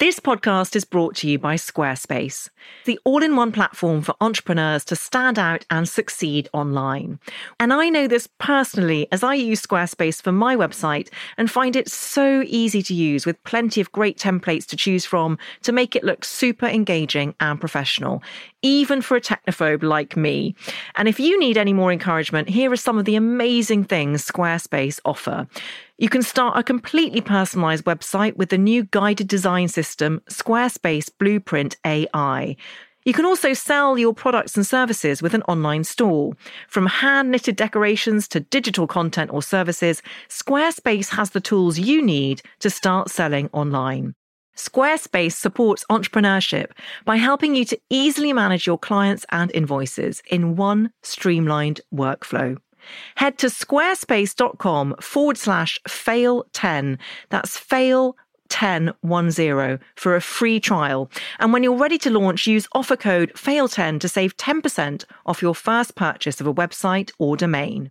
This podcast is brought to you by Squarespace, the all in one platform for entrepreneurs to stand out and succeed online. And I know this personally as I use Squarespace for my website and find it so easy to use with plenty of great templates to choose from to make it look super engaging and professional, even for a technophobe like me. And if you need any more encouragement, here are some of the amazing things Squarespace offer. You can start a completely personalized website with the new guided design system, Squarespace Blueprint AI. You can also sell your products and services with an online store. From hand knitted decorations to digital content or services, Squarespace has the tools you need to start selling online. Squarespace supports entrepreneurship by helping you to easily manage your clients and invoices in one streamlined workflow. Head to squarespace.com forward slash fail 10. That's fail 1010 for a free trial. And when you're ready to launch, use offer code FAIL10 to save 10% off your first purchase of a website or domain.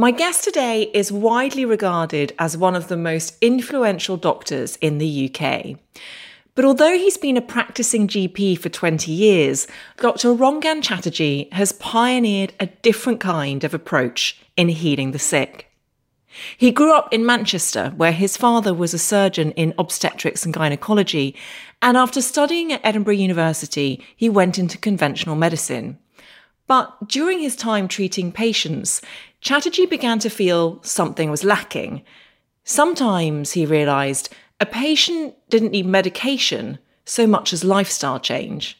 My guest today is widely regarded as one of the most influential doctors in the UK. But although he's been a practicing GP for 20 years, Dr. Rangan Chatterjee has pioneered a different kind of approach in healing the sick. He grew up in Manchester, where his father was a surgeon in obstetrics and gynecology, and after studying at Edinburgh University, he went into conventional medicine. But during his time treating patients, Chatterjee began to feel something was lacking. Sometimes, he realised, a patient didn't need medication so much as lifestyle change.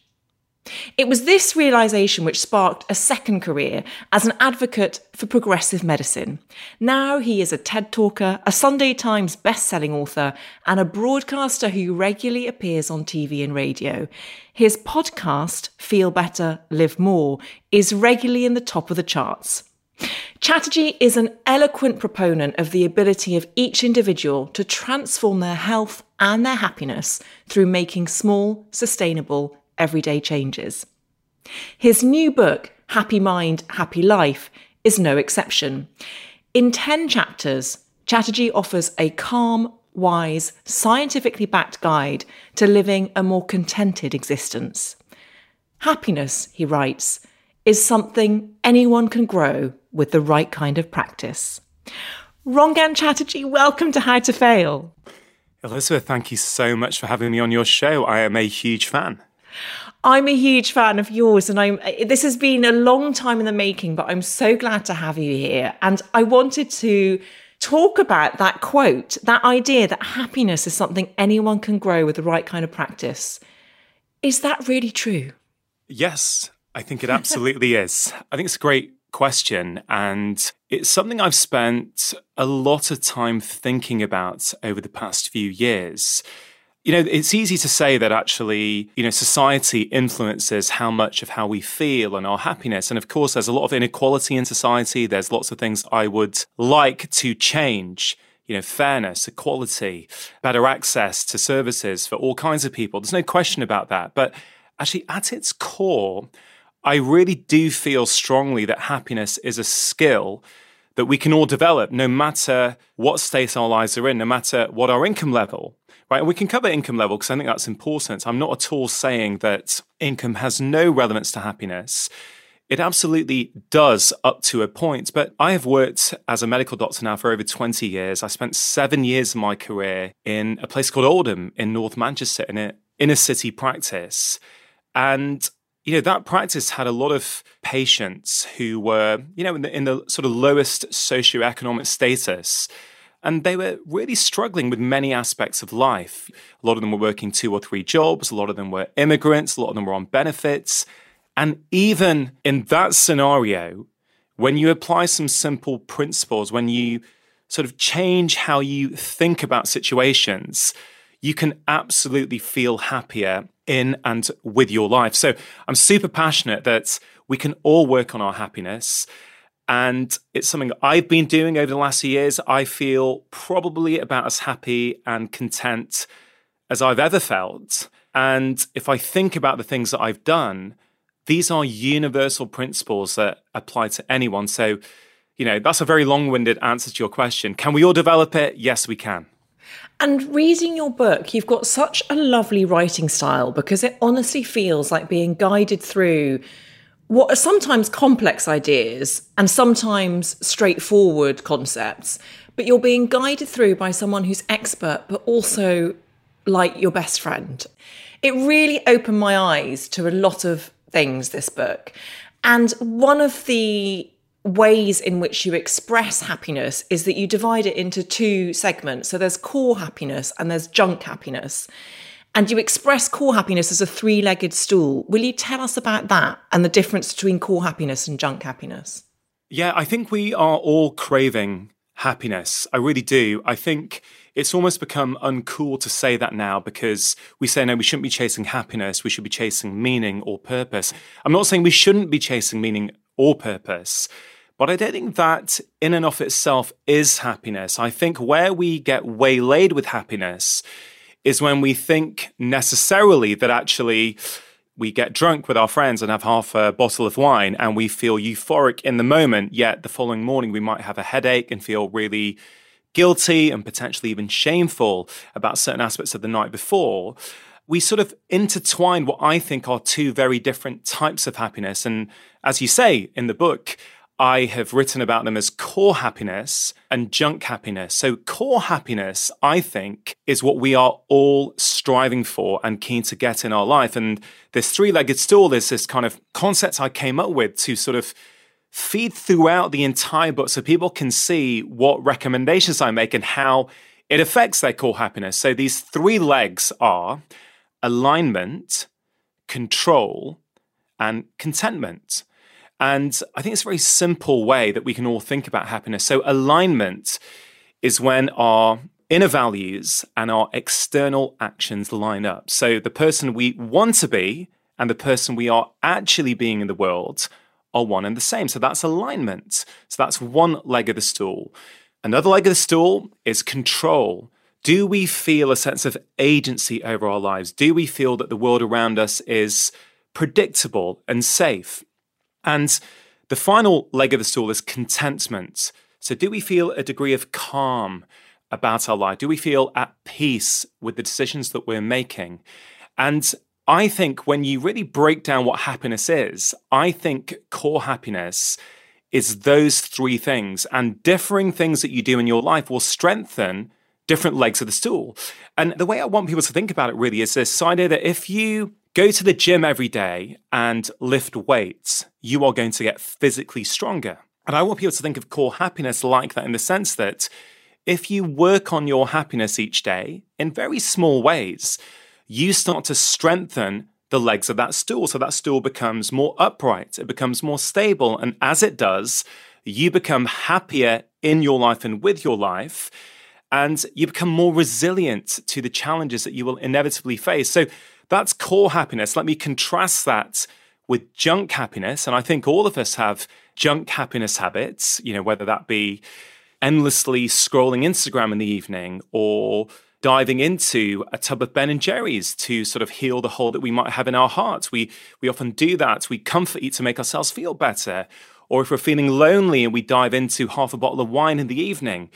It was this realization which sparked a second career as an advocate for progressive medicine. Now he is a TED talker, a Sunday Times best-selling author, and a broadcaster who regularly appears on TV and radio. His podcast, Feel Better, Live More, is regularly in the top of the charts. Chatterjee is an eloquent proponent of the ability of each individual to transform their health and their happiness through making small, sustainable, everyday changes. His new book, Happy Mind, Happy Life, is no exception. In 10 chapters, Chatterjee offers a calm, wise, scientifically backed guide to living a more contented existence. Happiness, he writes, is something anyone can grow with the right kind of practice. Rangan Chatterjee, welcome to How to Fail. Elizabeth, thank you so much for having me on your show. I am a huge fan. I'm a huge fan of yours, and I'm. This has been a long time in the making, but I'm so glad to have you here. And I wanted to talk about that quote, that idea that happiness is something anyone can grow with the right kind of practice. Is that really true? Yes, I think it absolutely is. I think it's a great question. And it's something I've spent a lot of time thinking about over the past few years. You know, it's easy to say that actually, you know, society influences how much of how we feel and our happiness. And of course, there's a lot of inequality in society. There's lots of things I would like to change you know, fairness, equality, better access to services for all kinds of people. There's no question about that. But actually, at its core, I really do feel strongly that happiness is a skill that we can all develop no matter what state our lives are in, no matter what our income level. Right, and we can cover income level because I think that's important. I'm not at all saying that income has no relevance to happiness. It absolutely does up to a point. But I have worked as a medical doctor now for over 20 years. I spent seven years of my career in a place called Oldham in North Manchester in an inner city practice. And you know that practice had a lot of patients who were you know in the, in the sort of lowest socioeconomic status and they were really struggling with many aspects of life. A lot of them were working two or three jobs, a lot of them were immigrants, a lot of them were on benefits. And even in that scenario, when you apply some simple principles, when you sort of change how you think about situations, you can absolutely feel happier in and with your life. So I'm super passionate that we can all work on our happiness. And it's something I've been doing over the last years. I feel probably about as happy and content as I've ever felt. And if I think about the things that I've done, these are universal principles that apply to anyone. So, you know, that's a very long winded answer to your question. Can we all develop it? Yes, we can. And reading your book, you've got such a lovely writing style because it honestly feels like being guided through what are sometimes complex ideas and sometimes straightforward concepts, but you're being guided through by someone who's expert, but also like your best friend. It really opened my eyes to a lot of things, this book. And one of the ways in which you express happiness is that you divide it into two segments. So there's core happiness and there's junk happiness. And you express core happiness as a three legged stool. Will you tell us about that and the difference between core happiness and junk happiness? Yeah, I think we are all craving happiness. I really do. I think it's almost become uncool to say that now because we say, no, we shouldn't be chasing happiness. We should be chasing meaning or purpose. I'm not saying we shouldn't be chasing meaning or purpose. But I don't think that in and of itself is happiness. I think where we get waylaid with happiness is when we think necessarily that actually we get drunk with our friends and have half a bottle of wine and we feel euphoric in the moment, yet the following morning we might have a headache and feel really guilty and potentially even shameful about certain aspects of the night before we sort of intertwine what I think are two very different types of happiness. And as you say in the book, I have written about them as core happiness and junk happiness. So, core happiness, I think, is what we are all striving for and keen to get in our life. And this three legged stool is this kind of concept I came up with to sort of feed throughout the entire book so people can see what recommendations I make and how it affects their core happiness. So, these three legs are alignment, control, and contentment. And I think it's a very simple way that we can all think about happiness. So, alignment is when our inner values and our external actions line up. So, the person we want to be and the person we are actually being in the world are one and the same. So, that's alignment. So, that's one leg of the stool. Another leg of the stool is control. Do we feel a sense of agency over our lives? Do we feel that the world around us is predictable and safe? And the final leg of the stool is contentment. So, do we feel a degree of calm about our life? Do we feel at peace with the decisions that we're making? And I think when you really break down what happiness is, I think core happiness is those three things. And differing things that you do in your life will strengthen different legs of the stool. And the way I want people to think about it really is this idea that if you go to the gym every day and lift weights, you are going to get physically stronger. And I want people to think of core happiness like that in the sense that if you work on your happiness each day in very small ways, you start to strengthen the legs of that stool. So that stool becomes more upright, it becomes more stable. And as it does, you become happier in your life and with your life and you become more resilient to the challenges that you will inevitably face. So that's core happiness. Let me contrast that with junk happiness. And I think all of us have junk happiness habits, you know, whether that be endlessly scrolling Instagram in the evening or diving into a tub of Ben and Jerry's to sort of heal the hole that we might have in our hearts. We we often do that. We comfort eat to make ourselves feel better. Or if we're feeling lonely and we dive into half a bottle of wine in the evening.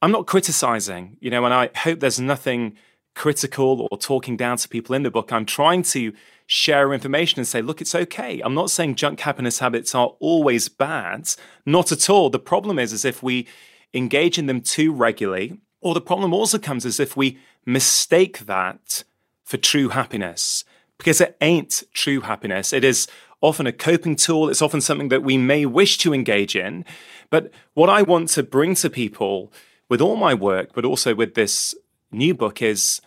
I'm not criticizing, you know, and I hope there's nothing critical or talking down to people in the book. I'm trying to share information and say, look, it's okay. I'm not saying junk happiness habits are always bad. Not at all. The problem is, is if we engage in them too regularly, or the problem also comes as if we mistake that for true happiness, because it ain't true happiness. It is often a coping tool. It's often something that we may wish to engage in. But what I want to bring to people with all my work, but also with this new book is,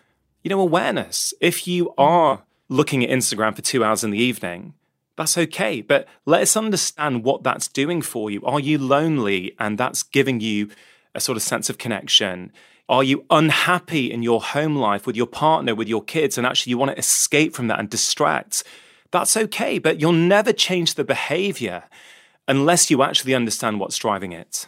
you know, awareness. If you hmm. are looking at Instagram for two hours in the evening, that's okay. But let us understand what that's doing for you. Are you lonely and that's giving you a sort of sense of connection? Are you unhappy in your home life with your partner, with your kids, and actually you want to escape from that and distract? That's okay, but you'll never change the behavior unless you actually understand what's driving it.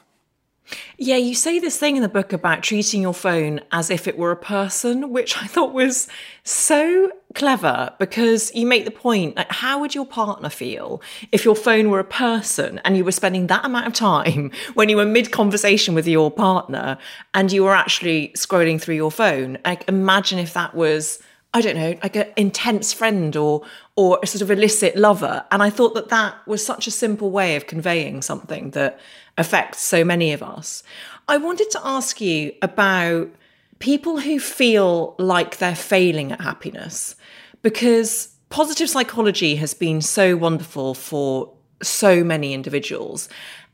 Yeah, you say this thing in the book about treating your phone as if it were a person, which I thought was so clever because you make the point like how would your partner feel if your phone were a person and you were spending that amount of time when you were mid conversation with your partner and you were actually scrolling through your phone? Like imagine if that was I don't know, like an intense friend or or a sort of illicit lover. And I thought that that was such a simple way of conveying something that affects so many of us. I wanted to ask you about people who feel like they're failing at happiness because positive psychology has been so wonderful for so many individuals.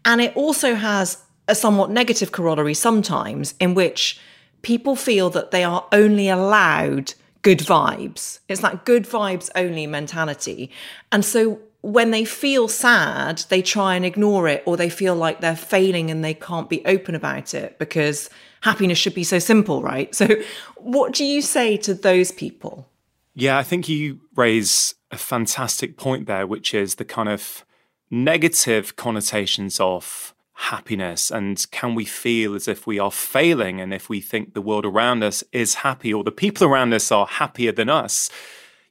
And it also has a somewhat negative corollary sometimes in which people feel that they are only allowed good vibes. It's that good vibes only mentality. And so when they feel sad, they try and ignore it or they feel like they're failing and they can't be open about it because happiness should be so simple, right? So, what do you say to those people? Yeah, I think you raise a fantastic point there, which is the kind of negative connotations of happiness and can we feel as if we are failing and if we think the world around us is happy or the people around us are happier than us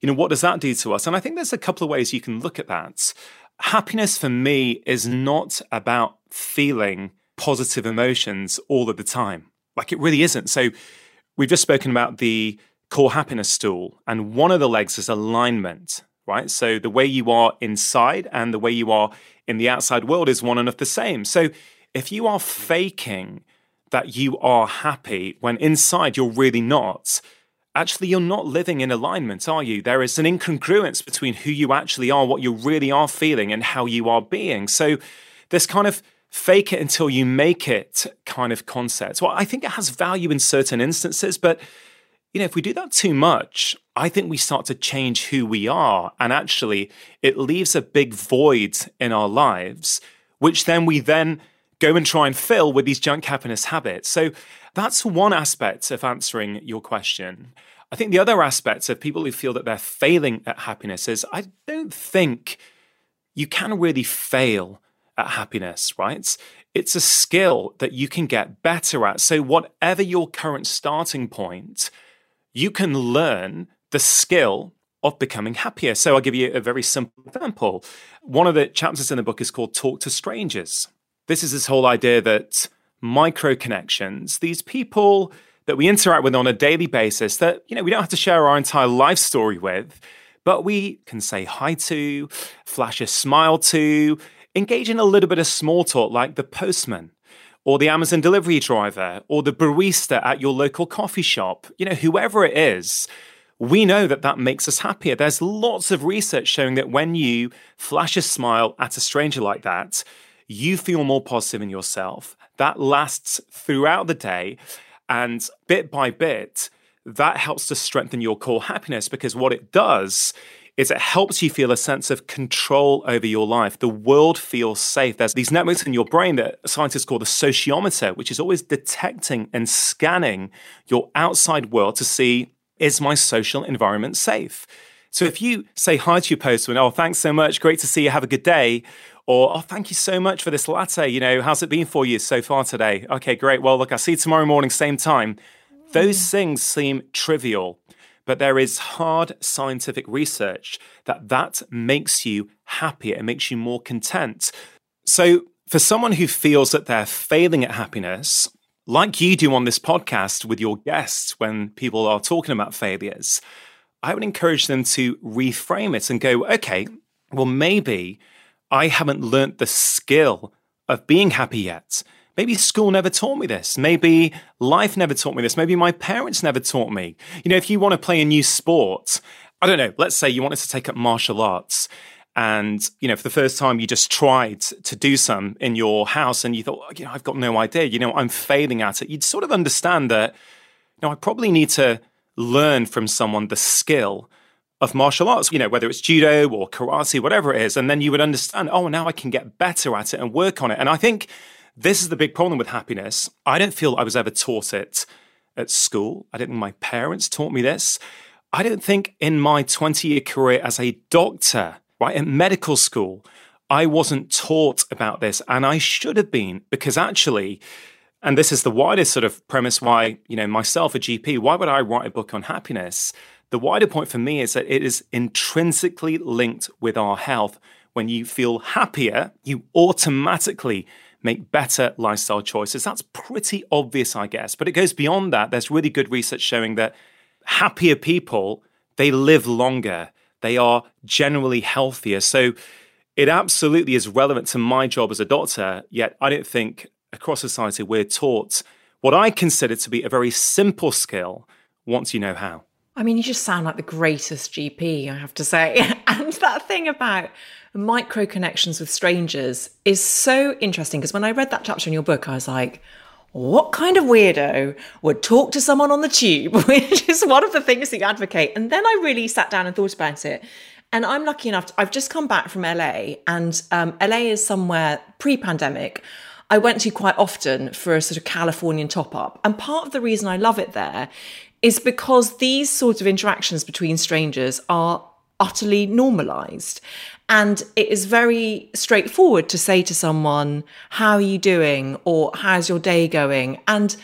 you know what does that do to us? And i think there's a couple of ways you can look at that. Happiness for me is not about feeling positive emotions all of the time. Like it really isn't. So we've just spoken about the core happiness stool and one of the legs is alignment right? So the way you are inside and the way you are in the outside world is one and of the same. So if you are faking that you are happy when inside you're really not, actually you're not living in alignment, are you? There is an incongruence between who you actually are, what you really are feeling, and how you are being. So this kind of fake it until you make it kind of concept. Well, I think it has value in certain instances, but you know, if we do that too much, I think we start to change who we are. And actually, it leaves a big void in our lives, which then we then go and try and fill with these junk happiness habits. So that's one aspect of answering your question. I think the other aspect of people who feel that they're failing at happiness is I don't think you can really fail at happiness, right? It's a skill that you can get better at. So, whatever your current starting point, you can learn the skill of becoming happier. So I'll give you a very simple example. One of the chapters in the book is called Talk to Strangers. This is this whole idea that micro connections, these people that we interact with on a daily basis that, you know, we don't have to share our entire life story with, but we can say hi to, flash a smile to, engage in a little bit of small talk like the postman or the Amazon delivery driver or the barista at your local coffee shop, you know, whoever it is, we know that that makes us happier. There's lots of research showing that when you flash a smile at a stranger like that, you feel more positive in yourself. That lasts throughout the day. And bit by bit, that helps to strengthen your core happiness because what it does is it helps you feel a sense of control over your life. The world feels safe. There's these networks in your brain that scientists call the sociometer, which is always detecting and scanning your outside world to see is my social environment safe? So if you say hi to your postman, oh, thanks so much, great to see you, have a good day, or oh, thank you so much for this latte, you know, how's it been for you so far today? Okay, great. Well, look, I'll see you tomorrow morning, same time. Those things seem trivial but there is hard scientific research that that makes you happier, it makes you more content. So, for someone who feels that they're failing at happiness, like you do on this podcast with your guests when people are talking about failures, I would encourage them to reframe it and go, okay, well, maybe I haven't learnt the skill of being happy yet. Maybe school never taught me this. Maybe life never taught me this. Maybe my parents never taught me. You know, if you want to play a new sport, I don't know, let's say you wanted to take up martial arts and you know for the first time you just tried to do some in your house and you thought oh, you know I've got no idea you know I'm failing at it you'd sort of understand that you know I probably need to learn from someone the skill of martial arts you know whether it's judo or karate whatever it is and then you would understand oh now I can get better at it and work on it and I think this is the big problem with happiness I don't feel I was ever taught it at school I don't think my parents taught me this I don't think in my 20 year career as a doctor right? At medical school, I wasn't taught about this, and I should have been because actually, and this is the widest sort of premise why, you know, myself, a GP, why would I write a book on happiness? The wider point for me is that it is intrinsically linked with our health. When you feel happier, you automatically make better lifestyle choices. That's pretty obvious, I guess. But it goes beyond that. There's really good research showing that happier people, they live longer they are generally healthier. So it absolutely is relevant to my job as a doctor, yet I don't think across society we're taught what I consider to be a very simple skill once you know how. I mean, you just sound like the greatest GP, I have to say. and that thing about micro connections with strangers is so interesting because when I read that chapter in your book, I was like, what kind of weirdo would talk to someone on the tube, which is one of the things that you advocate. And then I really sat down and thought about it. And I'm lucky enough, to, I've just come back from LA, and um, LA is somewhere pre pandemic. I went to quite often for a sort of Californian top up. And part of the reason I love it there is because these sorts of interactions between strangers are utterly normalized. And it is very straightforward to say to someone, How are you doing? or How's your day going? And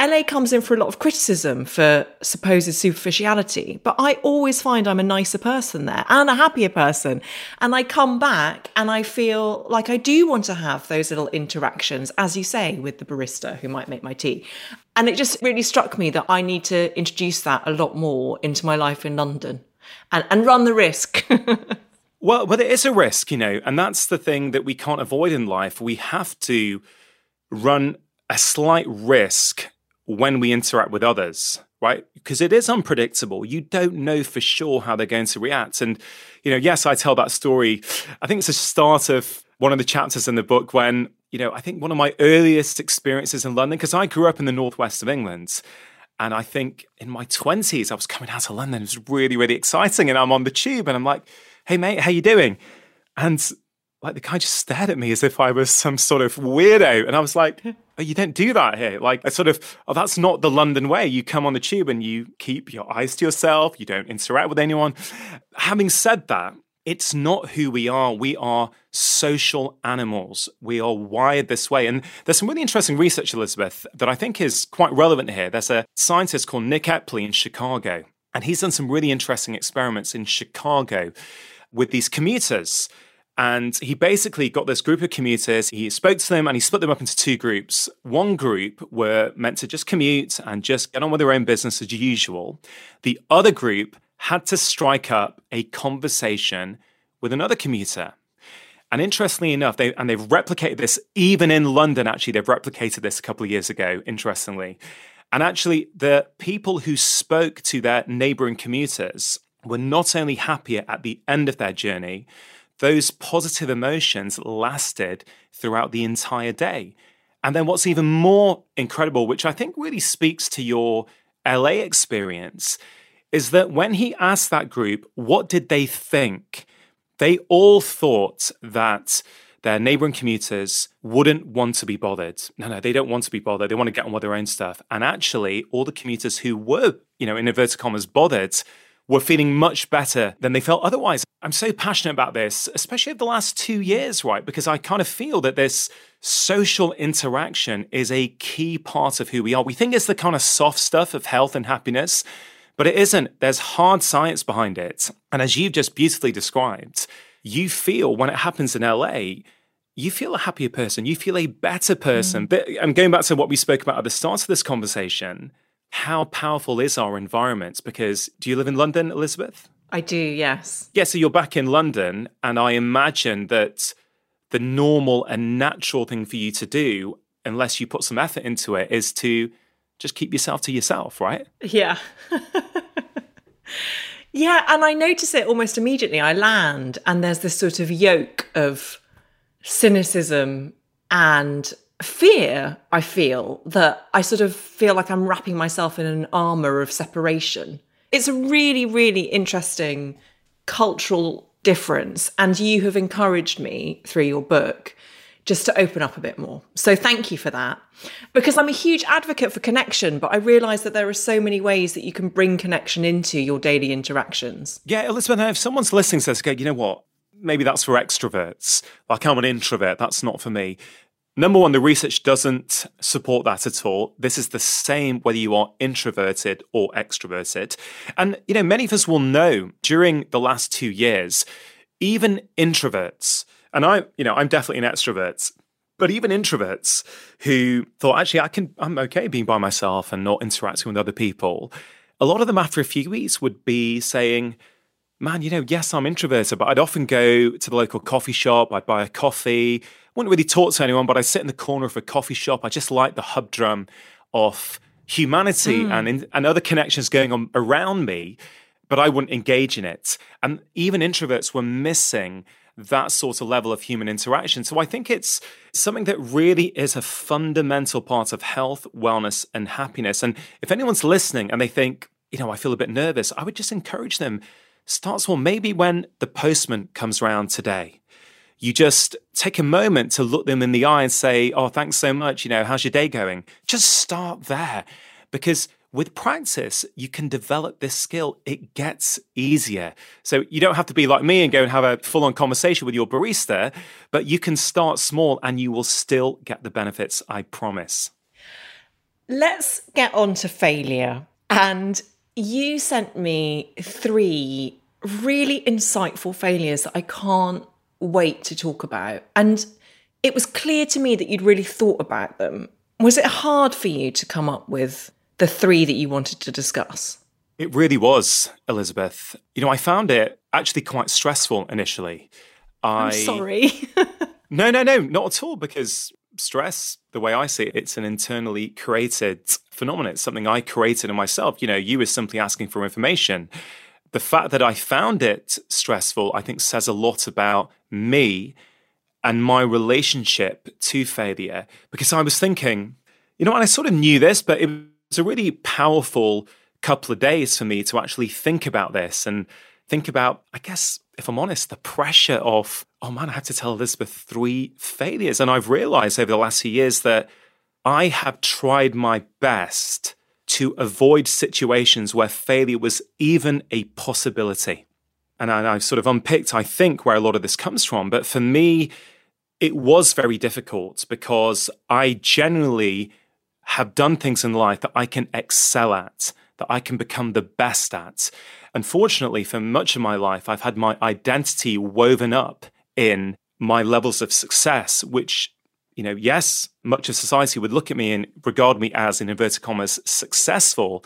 LA comes in for a lot of criticism for supposed superficiality, but I always find I'm a nicer person there and a happier person. And I come back and I feel like I do want to have those little interactions, as you say, with the barista who might make my tea. And it just really struck me that I need to introduce that a lot more into my life in London and, and run the risk. well, well, it is a risk, you know, and that's the thing that we can't avoid in life. We have to run a slight risk when we interact with others, right? Because it is unpredictable. You don't know for sure how they're going to react. And, you know, yes, I tell that story. I think it's the start of one of the chapters in the book when, you know, I think one of my earliest experiences in London, because I grew up in the northwest of England. And I think in my 20s, I was coming out to London. It was really, really exciting. And I'm on the tube and I'm like, hey, mate, how you doing? And like the guy just stared at me as if I was some sort of weirdo. And I was like, Oh, you don't do that here. Like, I sort of, oh, that's not the London way. You come on the tube and you keep your eyes to yourself, you don't interact with anyone. Having said that, it's not who we are. We are social animals. We are wired this way. And there's some really interesting research, Elizabeth, that I think is quite relevant here. There's a scientist called Nick Epley in Chicago, and he's done some really interesting experiments in Chicago with these commuters. And he basically got this group of commuters, he spoke to them and he split them up into two groups. One group were meant to just commute and just get on with their own business as usual. The other group had to strike up a conversation with another commuter. And interestingly enough, they and they've replicated this even in London. Actually, they've replicated this a couple of years ago. Interestingly, and actually, the people who spoke to their neighbouring commuters were not only happier at the end of their journey, those positive emotions lasted throughout the entire day. And then, what's even more incredible, which I think really speaks to your LA experience, is that when he asked that group, what did they think? They all thought that their neighboring commuters wouldn't want to be bothered. No, no, they don't want to be bothered. They want to get on with their own stuff. And actually, all the commuters who were, you know, in inverted commas, bothered were feeling much better than they felt otherwise. I'm so passionate about this, especially over the last two years, right? Because I kind of feel that this social interaction is a key part of who we are. We think it's the kind of soft stuff of health and happiness. But it isn't. There's hard science behind it. And as you've just beautifully described, you feel when it happens in LA, you feel a happier person. You feel a better person. Mm. But I'm going back to what we spoke about at the start of this conversation. How powerful is our environment? Because do you live in London, Elizabeth? I do, yes. Yeah, so you're back in London, and I imagine that the normal and natural thing for you to do, unless you put some effort into it, is to just keep yourself to yourself, right? Yeah. Yeah, and I notice it almost immediately. I land and there's this sort of yoke of cynicism and fear, I feel, that I sort of feel like I'm wrapping myself in an armor of separation. It's a really, really interesting cultural difference. And you have encouraged me through your book just to open up a bit more. So thank you for that. Because I'm a huge advocate for connection, but I realize that there are so many ways that you can bring connection into your daily interactions. Yeah, Elizabeth, if someone's listening says, okay, you know what? Maybe that's for extroverts. Like I'm an introvert, that's not for me. Number one, the research doesn't support that at all. This is the same whether you are introverted or extroverted. And, you know, many of us will know during the last two years, even introverts and I, you know, I'm definitely an extrovert. But even introverts who thought, actually, I can, I'm okay being by myself and not interacting with other people. A lot of them after a few weeks would be saying, man, you know, yes, I'm introverted, but I'd often go to the local coffee shop, I'd buy a coffee, wouldn't really talk to anyone, but I'd sit in the corner of a coffee shop. I just like the hubdrum of humanity mm. and, and other connections going on around me, but I wouldn't engage in it. And even introverts were missing that sort of level of human interaction. So I think it's something that really is a fundamental part of health, wellness, and happiness. And if anyone's listening and they think, you know, I feel a bit nervous, I would just encourage them start small. Maybe when the postman comes around today, you just take a moment to look them in the eye and say, Oh, thanks so much. You know, how's your day going? Just start there because with practice, you can develop this skill. It gets easier. So you don't have to be like me and go and have a full on conversation with your barista, but you can start small and you will still get the benefits, I promise. Let's get on to failure. And you sent me three really insightful failures that I can't wait to talk about. And it was clear to me that you'd really thought about them. Was it hard for you to come up with the three that you wanted to discuss? It really was, Elizabeth. You know, I found it actually quite stressful initially. I... I'm sorry. no, no, no, not at all, because stress, the way I see it, it's an internally created phenomenon. It's something I created in myself. You know, you were simply asking for information. The fact that I found it stressful, I think, says a lot about me and my relationship to failure. Because I was thinking, you know, and I sort of knew this, but it was a really powerful couple of days for me to actually think about this and think about, I guess, if I'm honest, the pressure of, oh man, I have to tell Elizabeth three failures. And I've realized over the last few years that I have tried my best to avoid situations where failure was even a possibility. And I've sort of unpicked, I think, where a lot of this comes from. But for me, it was very difficult because I generally have done things in life that I can excel at, that I can become the best at. Unfortunately, for much of my life, I've had my identity woven up in my levels of success, which, you know, yes, much of society would look at me and regard me as, in inverted commas, successful.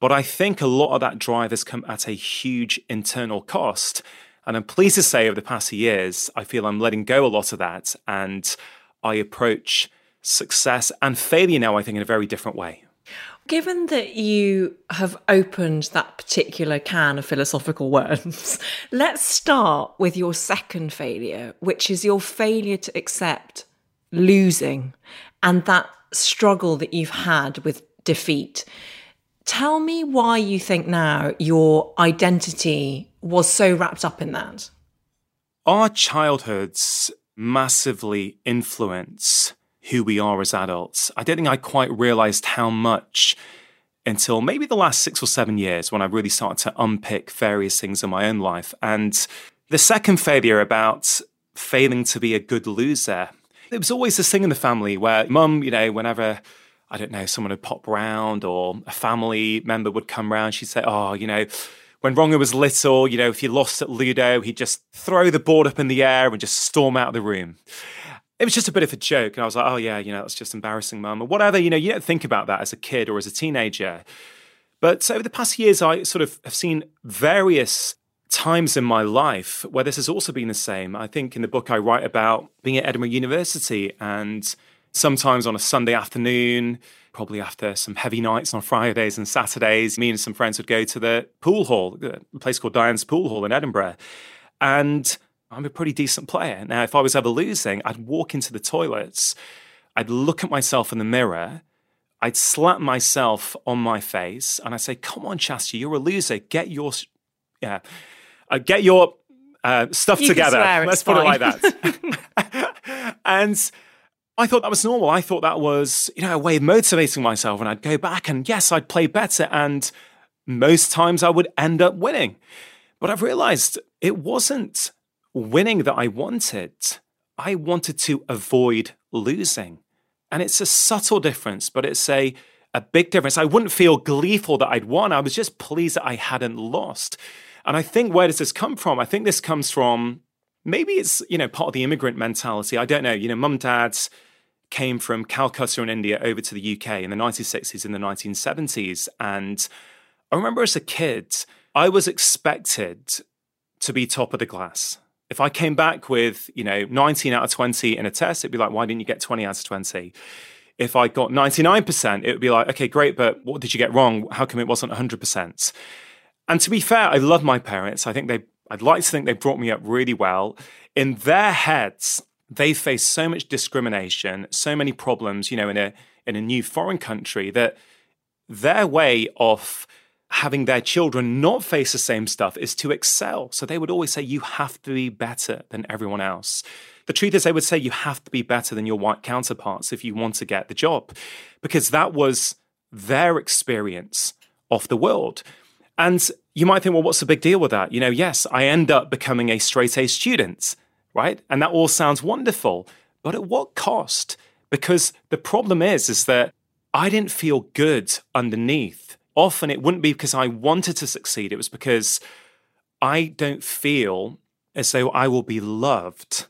But I think a lot of that drive has come at a huge internal cost. And I'm pleased to say over the past years, I feel I'm letting go a lot of that. And I approach success and failure now, I think, in a very different way. Given that you have opened that particular can of philosophical worms, let's start with your second failure, which is your failure to accept losing and that struggle that you've had with defeat. Tell me why you think now your identity was so wrapped up in that. Our childhoods massively influence who we are as adults. I don't think I quite realized how much until maybe the last six or seven years when I really started to unpick various things in my own life. And the second failure about failing to be a good loser, it was always this thing in the family where mum, you know, whenever I don't know, someone would pop round or a family member would come round, she'd say, Oh, you know, when Rangan was little, you know, if he lost at Ludo, he'd just throw the board up in the air and just storm out of the room it was just a bit of a joke. And I was like, oh, yeah, you know, that's just embarrassing, mum, or whatever. You know, you don't think about that as a kid or as a teenager. But over the past years, I sort of have seen various times in my life where this has also been the same. I think in the book I write about being at Edinburgh University and sometimes on a Sunday afternoon, probably after some heavy nights on Fridays and Saturdays, me and some friends would go to the pool hall, a place called Diane's Pool Hall in Edinburgh. And I'm a pretty decent player. Now, if I was ever losing, I'd walk into the toilets, I'd look at myself in the mirror, I'd slap myself on my face, and I'd say, "Come on, Shasta, you're a loser. Get your, yeah, uh, get your uh, stuff You together. Let's put it like that." and I thought that was normal. I thought that was, you know, a way of motivating myself. And I'd go back and yes, I'd play better. And most times I would end up winning. But I've realized it wasn't winning that I wanted. I wanted to avoid losing. And it's a subtle difference, but it's a, a big difference. I wouldn't feel gleeful that I'd won. I was just pleased that I hadn't lost. And I think where does this come from? I think this comes from maybe it's, you know, part of the immigrant mentality. I don't know. You know, mum, and dads came from Calcutta in India over to the UK in the 1960s and the 1970s. And I remember as a kid, I was expected to be top of the class. If I came back with, you know, 19 out of 20 in a test, it'd be like, why didn't you get 20 out of 20? If I got 99%, it would be like, okay, great, but what did you get wrong? How come it wasn't 100%? And to be fair, I love my parents. I think they, I'd like to think they brought me up really well. In their heads, they face so much discrimination, so many problems, you know, in a in a new foreign country that their way of having their children not face the same stuff is to excel. So they would always say, you have to be better than everyone else. The truth is, they would say you have to be better than your white counterparts if you want to get the job, because that was their experience of the world. And you might think, well, what's the big deal with that? You know, yes, I end up becoming a straight A student, right? And that all sounds wonderful, but at what cost? Because the problem is, is that I didn't feel good underneath. Often it wouldn't be because I wanted to succeed, it was because I don't feel as though I will be loved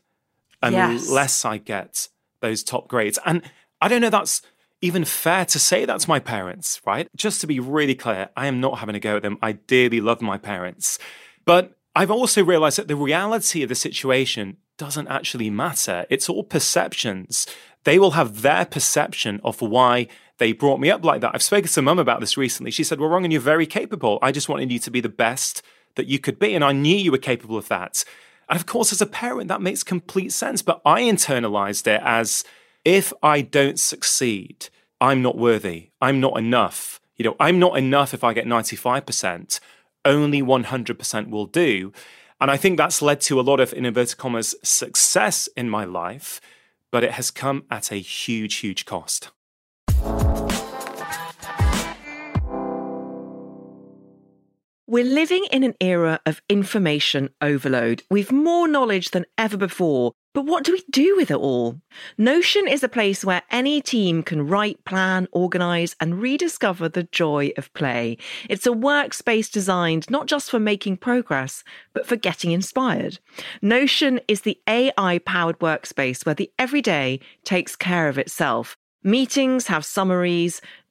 Yes. unless I get those top grades. And I don't know that's even fair to say that to my parents, right? Just to be really clear, I am not having a go at them. I dearly love my parents. But I've also realized that the reality of the situation doesn't actually matter. It's all perceptions. They will have their perception of why they brought me up like that. I've spoken to mum about this recently. She said, Well, wrong, and you're very capable. I just wanted you to be the best that you could be. And I knew you were capable of that. And of course, as a parent, that makes complete sense. But I internalized it as if I don't succeed, I'm not worthy. I'm not enough. You know, I'm not enough if I get 95%. Only 100% will do. And I think that's led to a lot of, in inverted commas, success in my life, but it has come at a huge, huge cost. We're living in an era of information overload. We've more knowledge than ever before. But what do we do with it all? Notion is a place where any team can write, plan, organise, and rediscover the joy of play. It's a workspace designed not just for making progress, but for getting inspired. Notion is the AI powered workspace where the everyday takes care of itself. Meetings have summaries,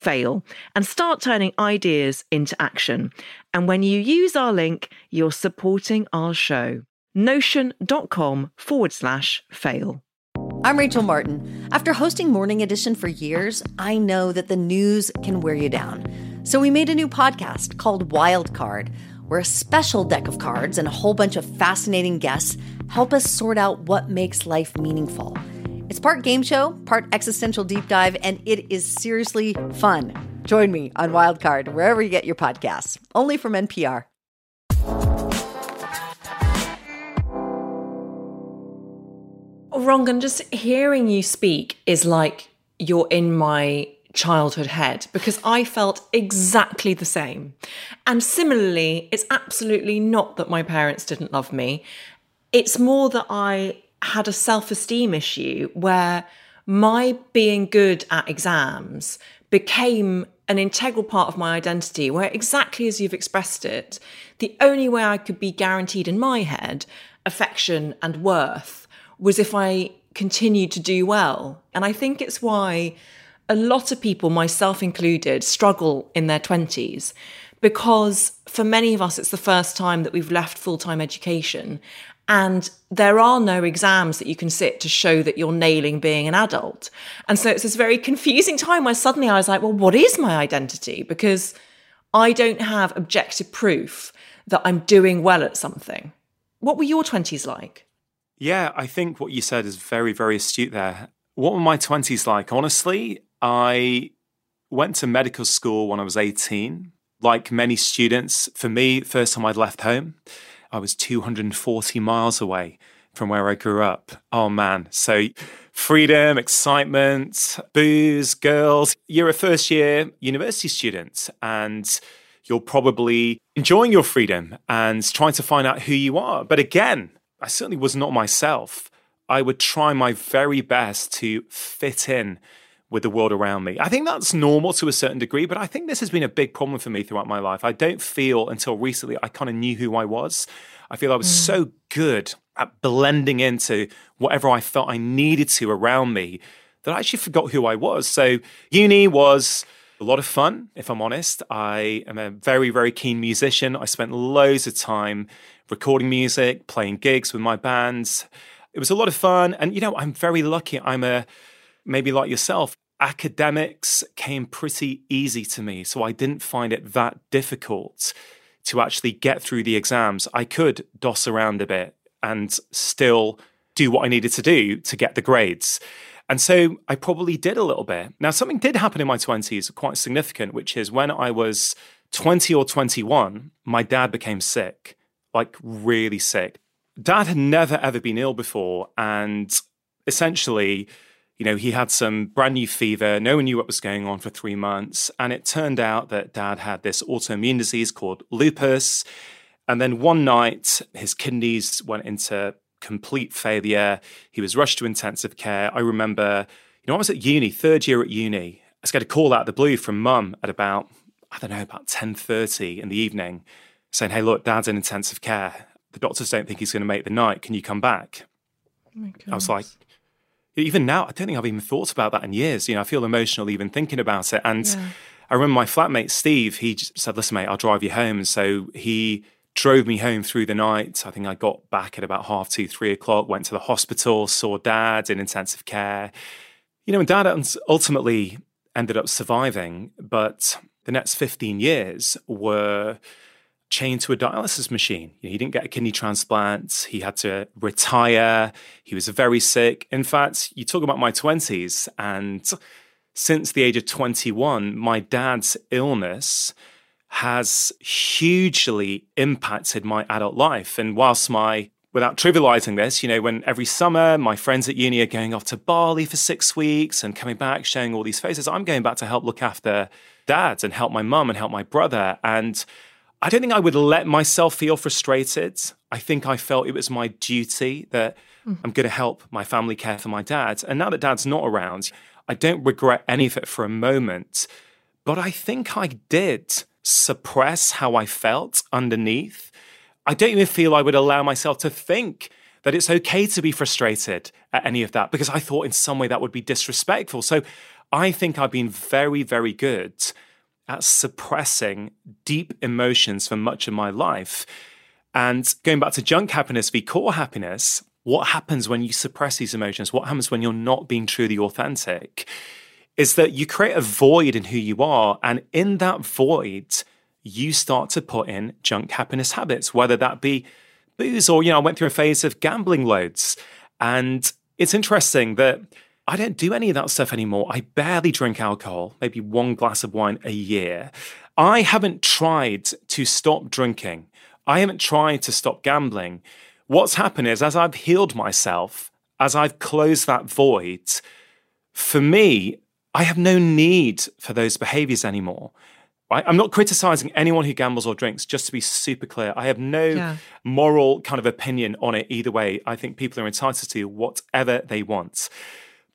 fail and start turning ideas into action. And when you use our link, you're supporting our show. Notion.com forward slash fail. I'm Rachel Martin. After hosting Morning Edition for years, I know that the news can wear you down. So we made a new podcast called Wild Card, where a special deck of cards and a whole bunch of fascinating guests help us sort out what makes life meaningful. It's part game show, part existential deep dive, and it is seriously fun. Join me on Wild Card wherever you get your podcasts, only from NPR. Rangan, just hearing you speak is like you're in my childhood head because I felt exactly the same. And similarly, it's absolutely not that my parents didn't love me. It's more that I had a self esteem issue where my being good at exams became an integral part of my identity, where exactly as you've expressed it, the only way I could be guaranteed in my head affection and worth was if I continued to do well. And I think it's why a lot of people, myself included, struggle in their 20s because for many of us, it's the first time that we've left full time education. And there are no exams that you can sit to show that you're nailing being an adult. And so it's this very confusing time where suddenly I was like, well, what is my identity? Because I don't have objective proof that I'm doing well at something. What were your 20s like? Yeah, I think what you said is very, very astute there. What were my 20s like? Honestly, I went to medical school when I was 18. Like many students, for me, first time I'd left home, I was 240 miles away from where I grew up. Oh man. So freedom, excitement, booze, girls. You're a first year university student and you're probably enjoying your freedom and trying to find out who you are. But again, I certainly was not myself. I would try my very best to fit in with the world around me. I think that's normal to a certain degree, but I think this has been a big problem for me throughout my life. I don't feel until recently I kind of knew who I was. I feel I was mm. so good at blending into whatever I felt I needed to around me that I actually forgot who I was. So uni was a lot of fun, if I'm honest. I am a very, very keen musician. I spent loads of time recording music, playing gigs with my bands. It was a lot of fun. And, you know, I'm very lucky. I'm a maybe like yourself, academics came pretty easy to me. So I didn't find it that difficult to actually get through the exams. I could doss around a bit and still do what I needed to do to get the grades. And so I probably did a little bit. Now, something did happen in my 20s, quite significant, which is when I was 20 or 21, my dad became sick, like really sick. Dad had never ever been ill before. And essentially, you know, he had some brand new fever. No one knew what was going on for three months. And it turned out that dad had this autoimmune disease called lupus. And then one night, his kidneys went into complete failure. He was rushed to intensive care. I remember, you know, I was at uni, third year at uni. I just got a call out of the blue from mum at about, I don't know, about 10.30 in the evening saying, hey, look, dad's in intensive care. The doctors don't think he's going to make the night. Can you come back? Oh I was like, even now, I don't think I've even thought about that in years. You know, I feel emotional even thinking about it. And yeah. I remember my flatmate Steve. He said, "Listen, mate, I'll drive you home." So he drove me home through the night. I think I got back at about half two, three o'clock. Went to the hospital, saw Dad in intensive care. You know, and Dad ultimately ended up surviving, but the next fifteen years were chained to a dialysis machine. he didn't get a kidney transplant. He had to retire. He was very sick. In fact, you talk about my 20s, and since the age of 21, my dad's illness has hugely impacted my adult life. And whilst my without trivializing this, you know, when every summer my friends at uni are going off to Bali for six weeks and coming back showing all these faces, I'm going back to help look after dad and help my mum and help my brother. And I don't think I would let myself feel frustrated. I think I felt it was my duty that mm. I'm going to help my family care for my dad. And now that dad's not around, I don't regret any of it for a moment. But I think I did suppress how I felt underneath. I don't even feel I would allow myself to think that it's okay to be frustrated at any of that because I thought in some way that would be disrespectful. So I think I've been very, very good at suppressing deep emotions for much of my life. And going back to junk happiness v core happiness, what happens when you suppress these emotions? What happens when you're not being truly authentic? Is that you create a void in who you are. And in that void, you start to put in junk happiness habits, whether that be booze or, you know, I went through a phase of gambling loads. And it's interesting that I don't do any of that stuff anymore. I barely drink alcohol, maybe one glass of wine a year. I haven't tried to stop drinking. I haven't tried to stop gambling. What's happened is, as I've healed myself, as I've closed that void, for me, I have no need for those behaviors anymore. I'm not criticizing anyone who gambles or drinks, just to be super clear. I have no yeah. moral kind of opinion on it either way. I think people are entitled to whatever they want.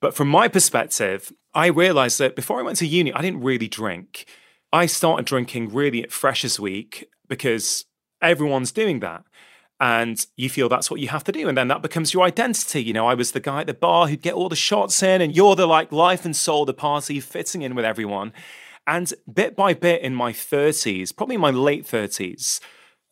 But from my perspective, I realized that before I went to uni, I didn't really drink. I started drinking really at Freshers Week because everyone's doing that. And you feel that's what you have to do. And then that becomes your identity. You know, I was the guy at the bar who'd get all the shots in, and you're the like life and soul of the party, fitting in with everyone. And bit by bit in my 30s, probably my late 30s,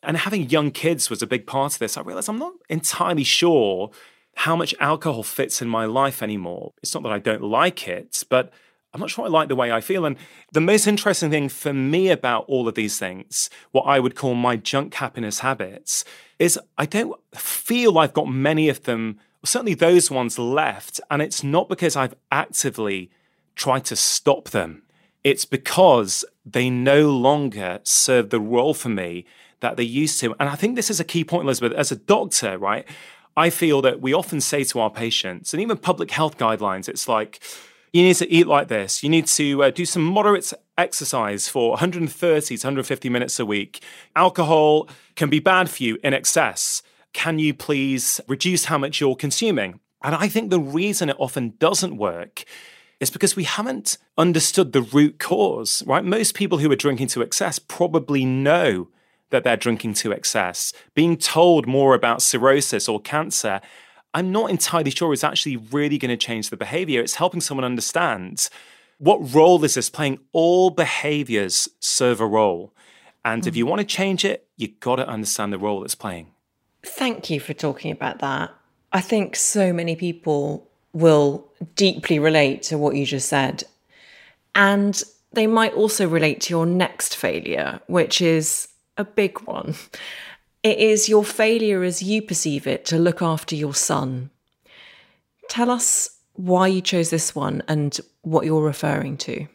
and having young kids was a big part of this, I realized I'm not entirely sure how much alcohol fits in my life anymore. It's not that I don't like it, but I'm not sure I like the way I feel. And the most interesting thing for me about all of these things, what I would call my junk happiness habits, is I don't feel I've got many of them, certainly those ones left. And it's not because I've actively tried to stop them, it's because they no longer serve the role for me that they used to. And I think this is a key point, Elizabeth. As a doctor, right, I feel that we often say to our patients, and even public health guidelines, it's like, you need to eat like this. You need to uh, do some moderate exercise for 130 to 150 minutes a week. Alcohol can be bad for you in excess. Can you please reduce how much you're consuming? And I think the reason it often doesn't work is because we haven't understood the root cause, right? Most people who are drinking to excess probably know that they're drinking to excess. Being told more about cirrhosis or cancer I'm not entirely sure is actually really going to change the behavior. It's helping someone understand what role is this playing. All behaviors serve a role. And mm. if you want to change it, you've got to understand the role it's playing. Thank you for talking about that. I think so many people will deeply relate to what you just said. And they might also relate to your next failure, which is a big one. It is your failure as you perceive it to look after your son. Tell us why you chose this one and what you're referring to.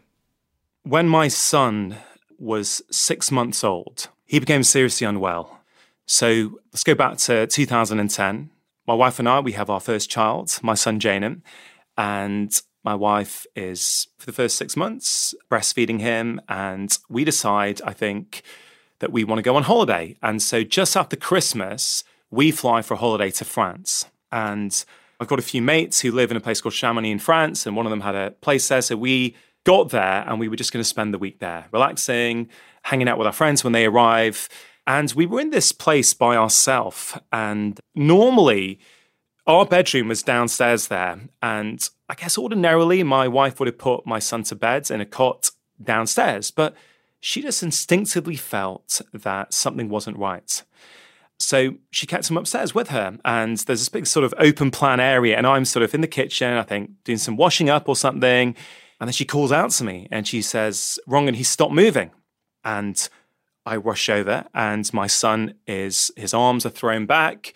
When my son was six months old, he became seriously unwell. So let's go back to 2010. My wife and I, we have our first child, my son Janan, and my wife is, for the first six months, breastfeeding him. And we decide, I think, that we want to go on holiday. And so just after Christmas, we fly for a holiday to France. And I've got a few mates who live in a place called Chamonix in France, and one of them had a place there. So we got there and we were just going to spend the week there, relaxing, hanging out with our friends when they arrive. And we were in this place by ourselves. And normally, our bedroom was downstairs there. And I guess ordinarily, my wife would have put my son to bed in a cot downstairs. But she just instinctively felt that something wasn't right. So she kept him upstairs with her. And there's this big sort of open plan area. And I'm sort of in the kitchen, I think, doing some washing up or something. And then she calls out to me and she says, Wrong. And he stopped moving. And I rush over, and my son is, his arms are thrown back.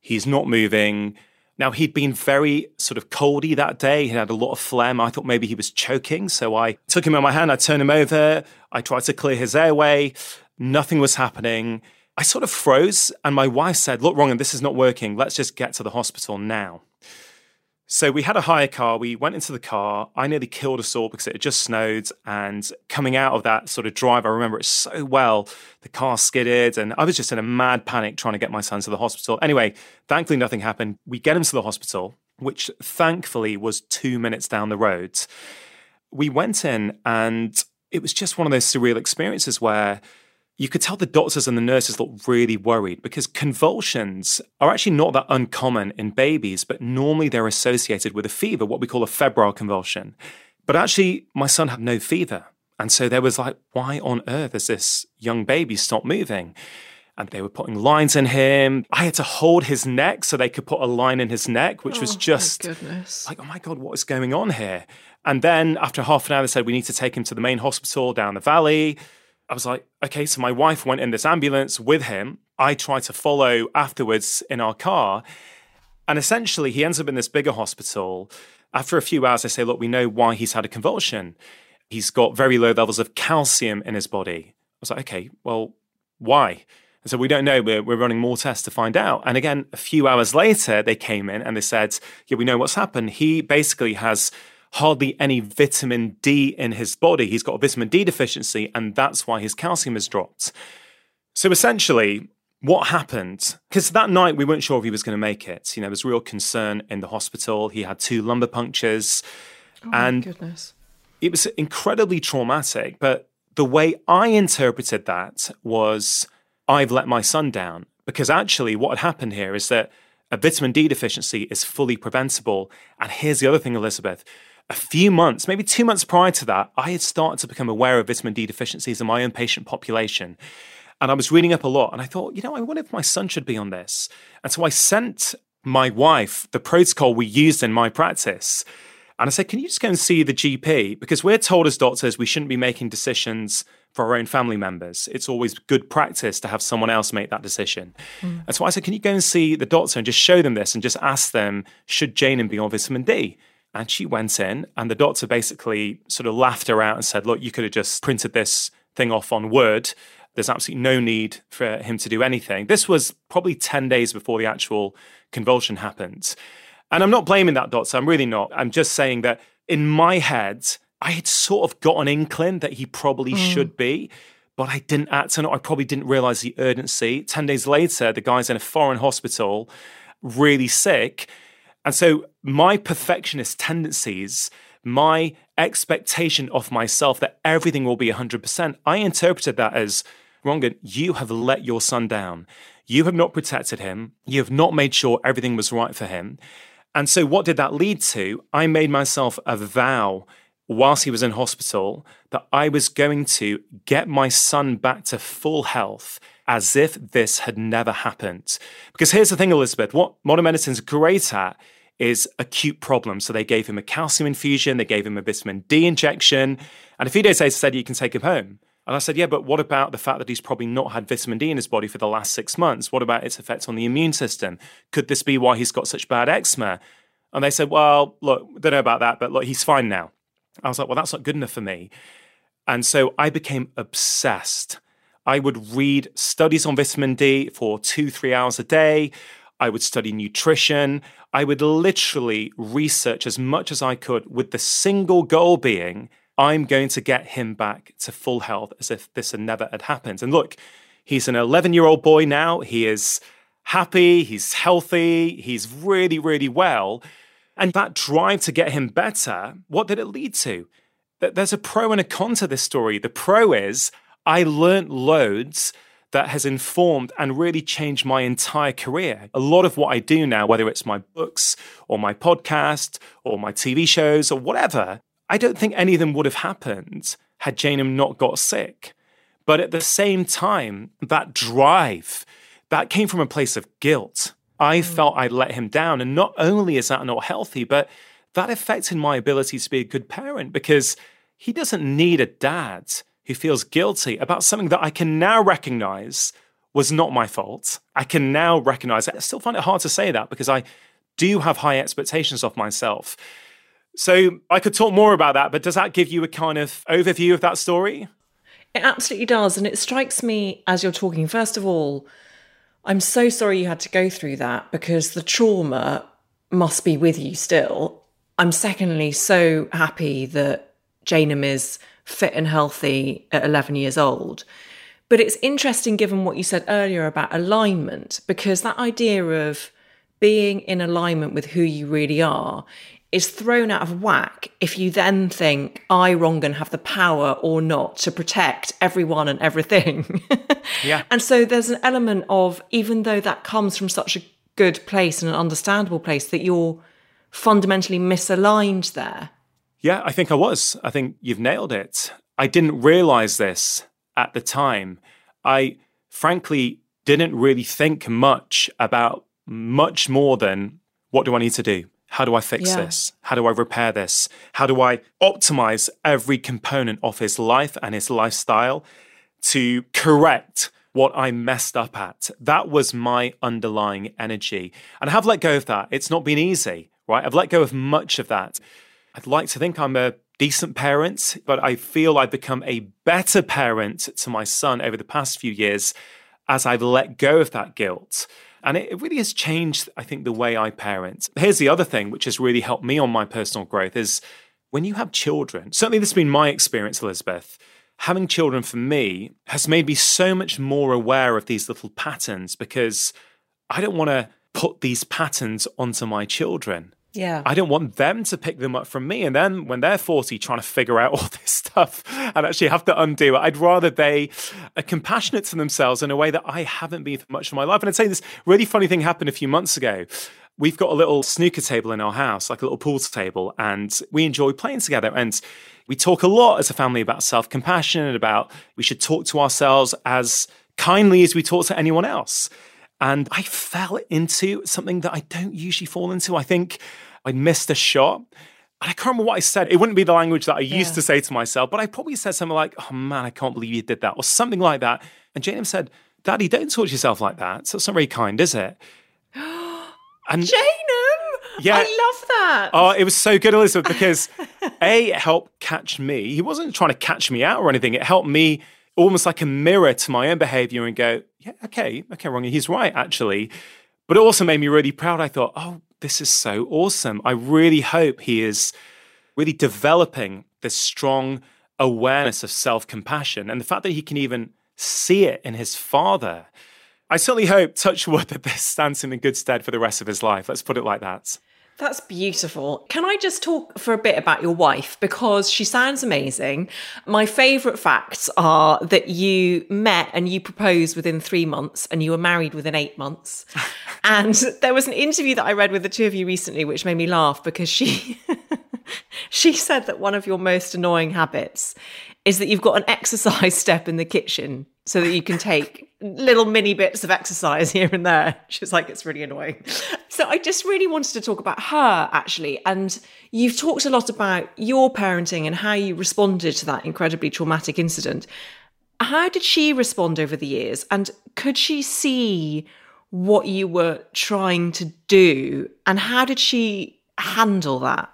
He's not moving. Now, he'd been very sort of coldy that day. He had a lot of phlegm. I thought maybe he was choking. So I took him in my hand. I turned him over. I tried to clear his airway. Nothing was happening. I sort of froze. And my wife said, Look, Rangan, this is not working. Let's just get to the hospital now. So we had a hire car. We went into the car. I nearly killed us all because it had just snowed. And coming out of that sort of drive, I remember it so well. The car skidded, and I was just in a mad panic trying to get my son to the hospital. Anyway, thankfully, nothing happened. We get him to the hospital, which thankfully was two minutes down the road. We went in, and it was just one of those surreal experiences where you could tell the doctors and the nurses looked really worried because convulsions are actually not that uncommon in babies, but normally they're associated with a fever, what we call a febrile convulsion. But actually, my son had no fever. And so there was like, why on earth has this young baby stopped moving? And they were putting lines in him. I had to hold his neck so they could put a line in his neck, which oh, was just like, oh my God, what is going on here? And then after half an hour, they said, we need to take him to the main hospital down the valley. I was like, okay, so my wife went in this ambulance with him. I tried to follow afterwards in our car. And essentially, he ends up in this bigger hospital. After a few hours, I say, look, we know why he's had a convulsion. He's got very low levels of calcium in his body. I was like, okay, well, why? And so we don't know. We're, we're running more tests to find out. And again, a few hours later, they came in and they said, yeah, we know what's happened. He basically has hardly any vitamin D in his body. He's got a vitamin D deficiency, and that's why his calcium has dropped. So essentially, what happened? Because that night we weren't sure if he was going to make it. You know, there was real concern in the hospital. He had two lumbar punctures. Oh, and goodness. it was incredibly traumatic. But the way I interpreted that was I've let my son down. Because actually, what had happened here is that a vitamin D deficiency is fully preventable. And here's the other thing, Elizabeth. A few months, maybe two months prior to that, I had started to become aware of vitamin D deficiencies in my own patient population. And I was reading up a lot and I thought, you know, I wonder if my son should be on this. And so I sent my wife the protocol we used in my practice. And I said, can you just go and see the GP? Because we're told as doctors we shouldn't be making decisions for our own family members. It's always good practice to have someone else make that decision. Mm. And so I said, can you go and see the doctor and just show them this and just ask them, should Jane be on vitamin D? And she went in, and the doctor basically sort of laughed her out and said, Look, you could have just printed this thing off on Word. There's absolutely no need for him to do anything. This was probably 10 days before the actual convulsion happened. And I'm not blaming that doctor, I'm really not. I'm just saying that in my head, I had sort of got an inkling that he probably mm. should be, but I didn't act on it. I probably didn't realize the urgency. 10 days later, the guy's in a foreign hospital, really sick. And so my perfectionist tendencies, my expectation of myself that everything will be 100%, I interpreted that as Rangan, you have let your son down. You have not protected him. You have not made sure everything was right for him. And so, what did that lead to? I made myself a vow whilst he was in hospital that I was going to get my son back to full health as if this had never happened. Because here's the thing, Elizabeth what modern medicine's great at is acute problems. So they gave him a calcium infusion, they gave him a vitamin D injection, and a few days later said, You can take him home. And I said, Yeah, but what about the fact that he's probably not had vitamin D in his body for the last six months? What about its effect on the immune system? Could this be why he's got such bad eczema? And they said, Well, look, don't know about that, but look, he's fine now. I was like, Well, that's not good enough for me. And so I became obsessed. I would read studies on vitamin D for two, three hours a day. I would study nutrition. I would literally research as much as I could with the single goal being I'm going to get him back to full health as if this had never had happened. And look, he's an 11 year old boy now. He is happy, he's healthy, he's really, really well. And that drive to get him better, what did it lead to? There's a pro and a con to this story. The pro is I learned loads that has informed and really changed my entire career. A lot of what I do now, whether it's my books or my podcast or my TV shows or whatever, I don't think any of them would have happened had Janum not got sick. But at the same time, that drive, that came from a place of guilt. I mm. felt I'd let him down. And not only is that not healthy, but that affected my ability to be a good parent because he doesn't need a dad who feels guilty about something that I can now recognize was not my fault. I can now recognize it. I still find it hard to say that because I do have high expectations of myself. So I could talk more about that, but does that give you a kind of overview of that story? It absolutely does. And it strikes me as you're talking, first of all, I'm so sorry you had to go through that because the trauma must be with you still. I'm secondly so happy that Janum is fit and healthy at 11 years old. But it's interesting given what you said earlier about alignment, because that idea of being in alignment with who you really are is thrown out of whack if you then think I, Rangan, have the power or not to protect everyone and everything. yeah. And so there's an element of, even though that comes from such a good place and an understandable place, that you're fundamentally misaligned there. Yeah, I think I was. I think you've nailed it. I didn't realize this at the time. I frankly didn't really think much about much more than what do I need to do? How do I fix yeah. this? How do I repair this? How do I optimize every component of his life and his lifestyle to correct what I messed up at? That was my underlying energy. And I have let go of that. It's not been easy, right? I've let go of much of that. I'd like to think I'm a decent parent, but I feel I've become a better parent to my son over the past few years as I've let go of that guilt. And it, really has changed, I think, the way I parent. Here's the other thing which has really helped me on my personal growth is when you have children, certainly this has been my experience, Elizabeth, having children for me has made me so much more aware of these little patterns because I don't want to put these patterns onto my children. Yeah. I don't want them to pick them up from me. And then when they're 40 trying to figure out all this stuff and actually have to undo it, I'd rather they are compassionate to themselves in a way that I haven't been for much of my life. And I'd say this really funny thing happened a few months ago. We've got a little snooker table in our house, like a little pool table, and we enjoy playing together. And we talk a lot as a family about self compassion and about we should talk to ourselves as kindly as we talk to anyone else. And I fell into something that I don't usually fall into. I think I missed a shot. And I can't remember what I said. It wouldn't be the language that I used Yeah. to say to myself, but I probably said something like, oh man, I can't believe you did that, or something like that. And Jacob said, Daddy, don't talk to yourself like that. So it's not very kind, is it? And Janum! Yeah. I love that. Oh, it was so good, Elizabeth, because A, it helped catch me. He wasn't trying to catch me out or anything. It helped me almost like a mirror to my own behavior and go, yeah, okay, okay, wrong. He's right, actually. But it also made me really proud. I thought, oh, this is so awesome. I really hope he is really developing this strong awareness of self compassion and the fact that he can even see it in his father. I certainly hope, touch wood, that this stands him in good stead for the rest of his life. Let's put it like that. That's beautiful. Can I just talk for a bit about your wife? Because she sounds amazing. My favourite facts are that you met and you proposed within three months and you were married within eight months. and there was an interview that I read with the two of you recently, which made me laugh because she. she said that one of your most annoying habits is that you've got an exercise step in the kitchen so that you can take little mini bits of exercise here and there. She's like, it's really annoying. So I just really wanted to talk about her actually. And you've talked a lot about your parenting and how you responded to that incredibly traumatic incident. How did she respond over the years? And could she see what you were trying to do? And how did she handle that?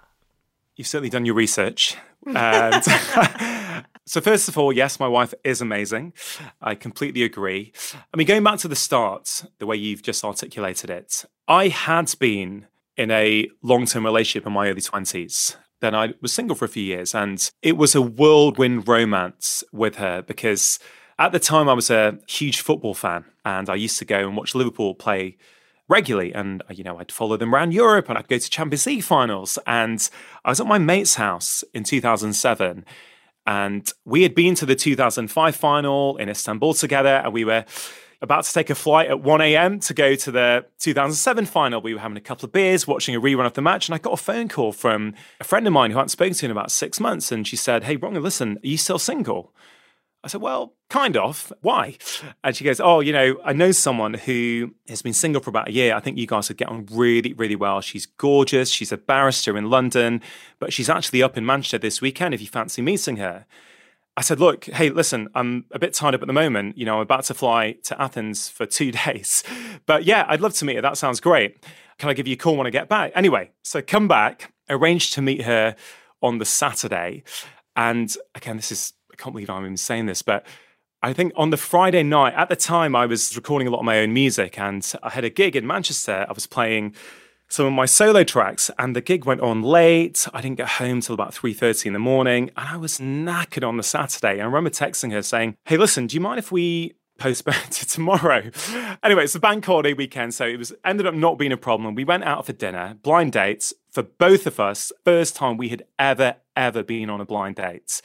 You've certainly done your research. And so, first of all, yes, my wife is amazing. I completely agree. I mean, going back to the start, the way you've just articulated it, I had been in a long term relationship in my early 20s. Then I was single for a few years, and it was a whirlwind romance with her because at the time I was a huge football fan and I used to go and watch Liverpool play regularly. And, uh, you know, I'd follow them around Europe and I'd go to Champions League finals. And I was at my mate's house in 2007. And we had been to the 2005 final in Istanbul together. And we were about to take a flight at 1 a.m. to go to the 2007 final. We were having a couple of beers, watching a rerun of the match. And I got a phone call from a friend of mine who I hadn't spoken to in about six months. And she said, Hey, Rangan, listen, are you still single? I said, Well, kind of. Why? And she goes, Oh, you know, I know someone who has been single for about a year. I think you guys would get on really, really well. She's gorgeous. She's a barrister in London, but she's actually up in Manchester this weekend if you fancy meeting her. I said, Look, hey, listen, I'm a bit tied up at the moment. You know, I'm about to fly to Athens for two days. But yeah, I'd love to meet her. That sounds great. Can I give you a call when I get back? Anyway, so come back, arrange to meet her on the Saturday. And again, this is can't believe I'm even saying this, but I think on the Friday night, at the time, I was recording a lot of my own music and I had a gig in Manchester. I was playing some of my solo tracks and the gig went on late. I didn't get home till about 3.30 in the morning and I was knackered on the Saturday. I remember texting her saying, hey, listen, do you mind if we postpone to tomorrow? Anyway, it's a bank holiday weekend, so it was ended up not being a problem. We went out for dinner, blind dates for both of us. First time we had ever, ever been on a blind date.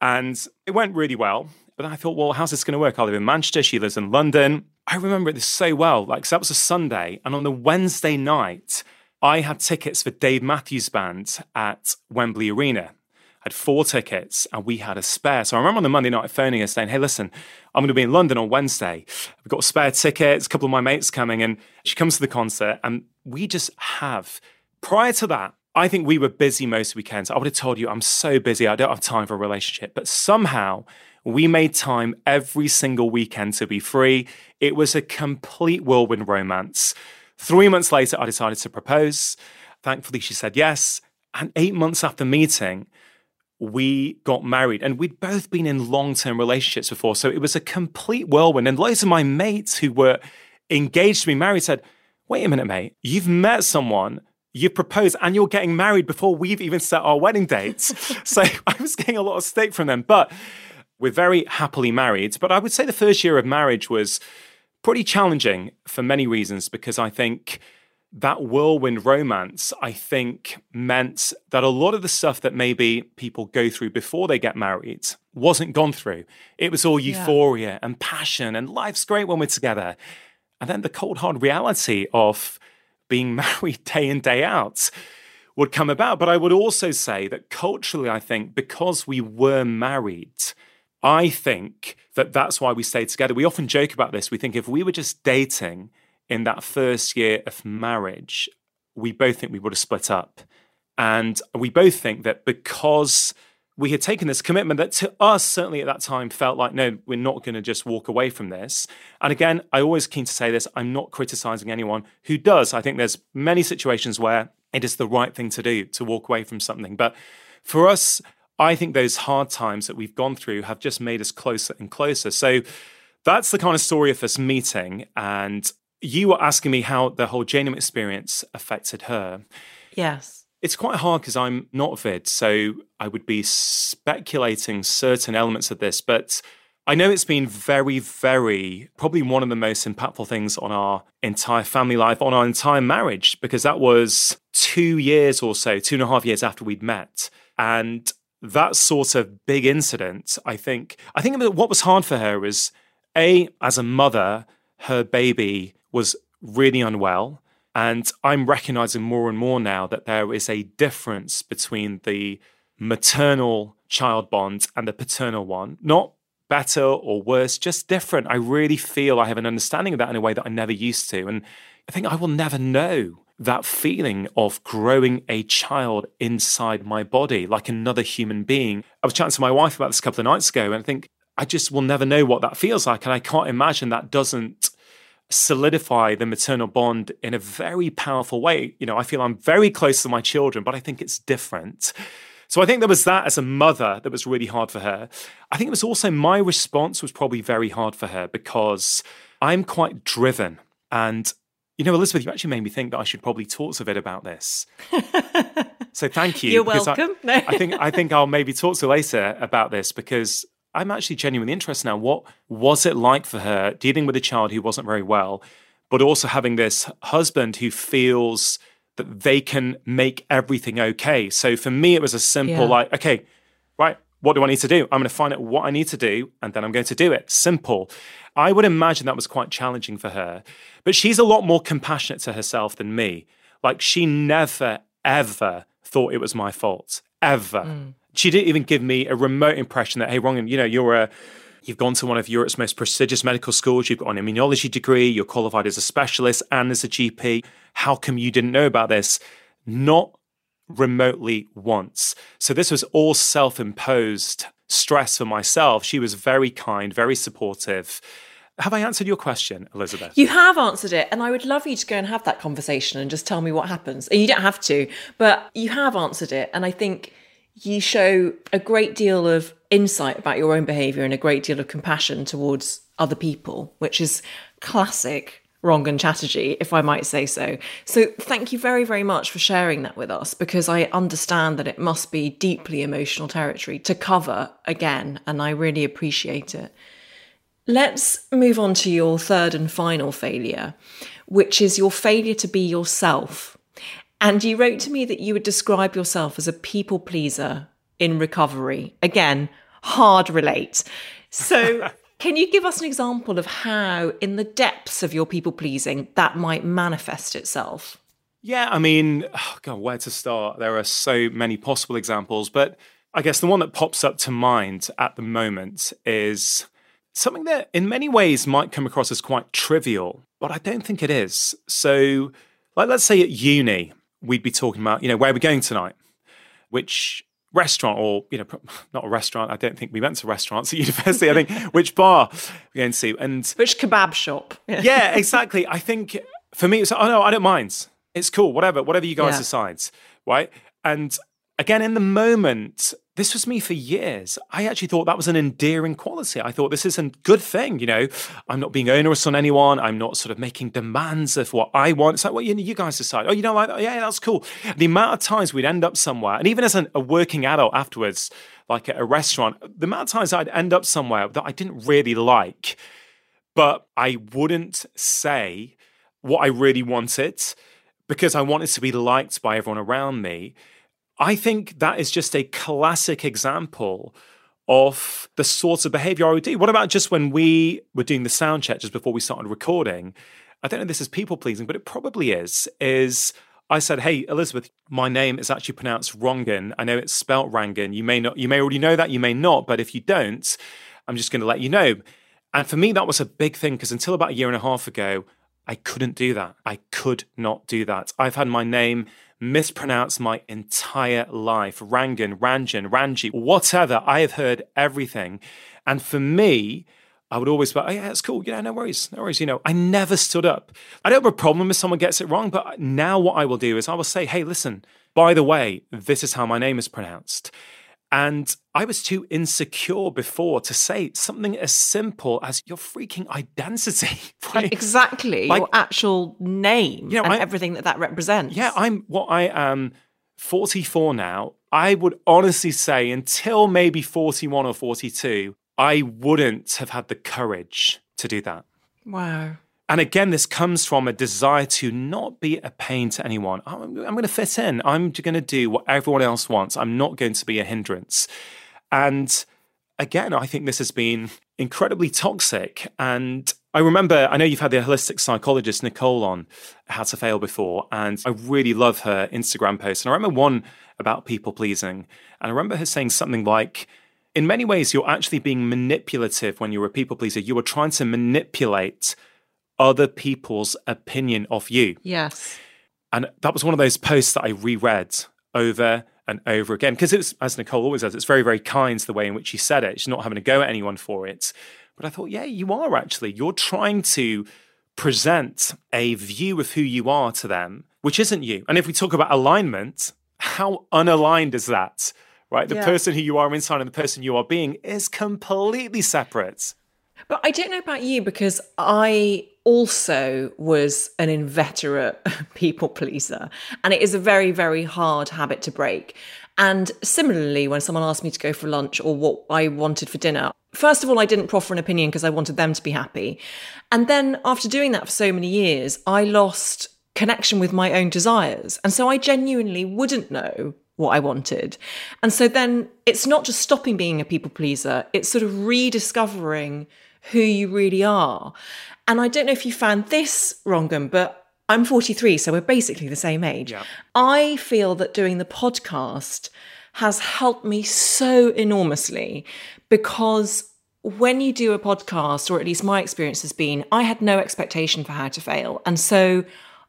And it went really well. But I thought, well, how's this going to work? I live in Manchester. She lives in London. I remember this so well. Like, so that was a Sunday. And on the Wednesday night, I had tickets for Dave Matthews Band at Wembley Arena. I had four tickets and we had a spare. So I remember on the Monday night phoning her saying, hey, listen, I'm going to be in London on Wednesday. I've got a spare tickets, a couple of my mates coming. And she comes to the concert and we just have, prior to that, I think we were busy most weekends. I would have told you, I'm so busy, I don't have time for a relationship. But somehow we made time every single weekend to be free. It was a complete whirlwind romance. Three months later, I decided to propose. Thankfully, she said yes. And eight months after meeting, we got married and we'd both been in long term relationships before. So it was a complete whirlwind. And loads of my mates who were engaged to be married said, Wait a minute, mate, you've met someone you've proposed and you're getting married before we've even set our wedding dates. so I was getting a lot of stick from them. But We're very happily married, but I would say the first year of marriage was pretty challenging for many reasons because I think that whirlwind romance, I think, meant that a lot of the stuff that maybe people go through before they get married wasn't gone through. It was all euphoria yeah. and passion, and life's great when we're together. And then the cold, hard reality of being married day in, day out would come about. But I would also say that culturally, I think because we were married, I think that that's why we stayed together. We often joke about this. We think if we were just dating, in that first year of marriage, we both think we would have split up. And we both think that because we had taken this commitment that to us, certainly at that time, felt like, no, we're not going to just walk away from this. And again, I always keen to say this I'm not criticizing anyone who does. I think there's many situations where it is the right thing to do to walk away from something. But for us, I think those hard times that we've gone through have just made us closer and closer. So that's the kind of story of us meeting. And you were asking me how the whole Janum experience affected her. Yes. It's quite hard because I'm not vid, so I would be speculating certain elements of this, but I know it's been very, very, probably one of the most impactful things on our entire family life, on our entire marriage, because that was two years or so, two and a half years after we'd met. And that sort of big incident, I think, I think what was hard for her was A, as a mother, her baby was really unwell. And I'm recognizing more and more now that there is a difference between the maternal child bond and the paternal one. Not better or worse, just different. I really feel I have an understanding of that in a way that I never used to. And I think I will never know that feeling of growing a child inside my body like another human being. I was chatting to my wife about this a couple of nights ago, and I think I just will never know what that feels like. And I can't imagine that doesn't solidify the maternal bond in a very powerful way. You know, I feel I'm very close to my children, but I think it's different. So I think there was that as a mother that was really hard for her. I think it was also my response was probably very hard for her because I'm quite driven. And, you know, Elizabeth, you actually made me think that I should probably talk to a bit about this. so thank you. You're welcome. I, I, think I think I'll maybe talk to later about this because I'm actually genuinely interested now. What was it like for her dealing with a child who wasn't very well, but also having this husband who feels that they can make everything okay? So for me, it was a simple, yeah. like, okay, right, what do I need to do? I'm going to find out what I need to do, and then I'm going to do it. Simple. I would imagine that was quite challenging for her. But she's a lot more compassionate to herself than me. Like, she never, ever thought it was my fault, ever. Mm she didn't even give me a remote impression that, hey, Rangan, you know, you're a You've gone to one of Europe's most prestigious medical schools. You've got an immunology degree. You're qualified as a specialist and as a GP. How come you didn't know about this? Not remotely once. So this was all self imposed stress for myself. She was very kind, very supportive. Have I answered your question, Elizabeth? You have answered it. And I would love you to go and have that conversation and just tell me what happens. You don't have to, but you have answered it. And I think you show a great deal of insight about your own behavior and a great deal of compassion towards other people, which is classic Rangan Chatterjee, if I might say so. So, thank you very, very much for sharing that with us because I understand that it must be deeply emotional territory to cover again, and I really appreciate it. Let's move on to your third and final failure, which is your failure to be yourself and you wrote to me that you would describe yourself as a people pleaser in recovery. Again, hard relate. So, can you give us an example of how, in the depths of your people pleasing, that might manifest itself? Yeah, I mean, oh God, where to start? There are so many possible examples, but I guess the one that pops up to mind at the moment is something that in many ways might come across as quite trivial, but I don't think it is. So, like, let's say at uni, we'd be talking about, you know, where we're we going tonight? Which restaurant or, you know, not a restaurant. I don't think we went to restaurants at university. I think which bar we're going to see. And which kebab shop. yeah, exactly. I think for me, it's, oh no, I don't mind. It's cool. Whatever, whatever you guys yeah. decide. Right. And again, in the moment, this was me for years. I actually thought that was an endearing quality. I thought this is a good thing. You know, I'm not being onerous on anyone. I'm not sort of making demands of what I want. It's like, well, you, you guys decide. Oh, you know, like, oh, yeah, that's cool. The amount of times we'd end up somewhere, and even as an, a working adult afterwards, like at a restaurant, the amount of times I'd end up somewhere that I didn't really like, but I wouldn't say what I really wanted because I wanted to be liked by everyone around me. I think that is just a classic example of the sorts of behavior I would do. What about just when we were doing the sound check just before we started recording? I don't know if this is people pleasing, but it probably is. Is I said, "Hey, Elizabeth, my name is actually pronounced Rongan. I know it's spelt Rangan. You may not, you may already know that, you may not, but if you don't, I'm just going to let you know." And for me, that was a big thing because until about a year and a half ago, I couldn't do that. I could not do that. I've had my name mispronounced my entire life. Rangan, Ranjan, Ranji, whatever. I have heard everything. And for me, I would always be, oh, yeah, it's cool. Yeah, no worries. No worries. You know, I never stood up. I don't have a problem if someone gets it wrong, but now what I will do is I will say, hey, listen, by the way, this is how my name is pronounced. And I was too insecure before to say something as simple as your freaking identity. Right? Exactly. Like, your actual name you know, and I, everything that that represents. Yeah, I'm what I am 44 now. I would honestly say until maybe 41 or 42, I wouldn't have had the courage to do that. Wow. And again, this comes from a desire to not be a pain to anyone. I'm, I'm going to fit in. I'm going to do what everyone else wants. I'm not going to be a hindrance. And again, I think this has been incredibly toxic. And I remember, I know you've had the holistic psychologist Nicole on How to Fail before, and I really love her Instagram post. And I remember one about people pleasing. And I remember her saying something like, in many ways, you're actually being manipulative when you're a people pleaser. You are trying to manipulate other people's opinion of you. Yes. And that was one of those posts that I reread over and over again because it's, as Nicole always says, it's very, very kind the way in which she said it. She's not having to go at anyone for it. But I thought, yeah, you are actually. You're trying to present a view of who you are to them, which isn't you. And if we talk about alignment, how unaligned is that? Right? The yeah. person who you are inside and the person you are being is completely separate. But I don't know about you because I also was an inveterate people pleaser. And it is a very, very hard habit to break. And similarly, when someone asked me to go for lunch or what I wanted for dinner, first of all, I didn't proffer an opinion because I wanted them to be happy. And then after doing that for so many years, I lost connection with my own desires. And so I genuinely wouldn't know what I wanted. And so then it's not just stopping being a people pleaser, it's sort of rediscovering who you really are. And I don't know if you found this, Rangan, but I'm 43, so we're basically the same age. Yeah. I feel that doing the podcast has helped me so enormously because when you do a podcast, or at least my experience has been, I had no expectation for how to fail. And so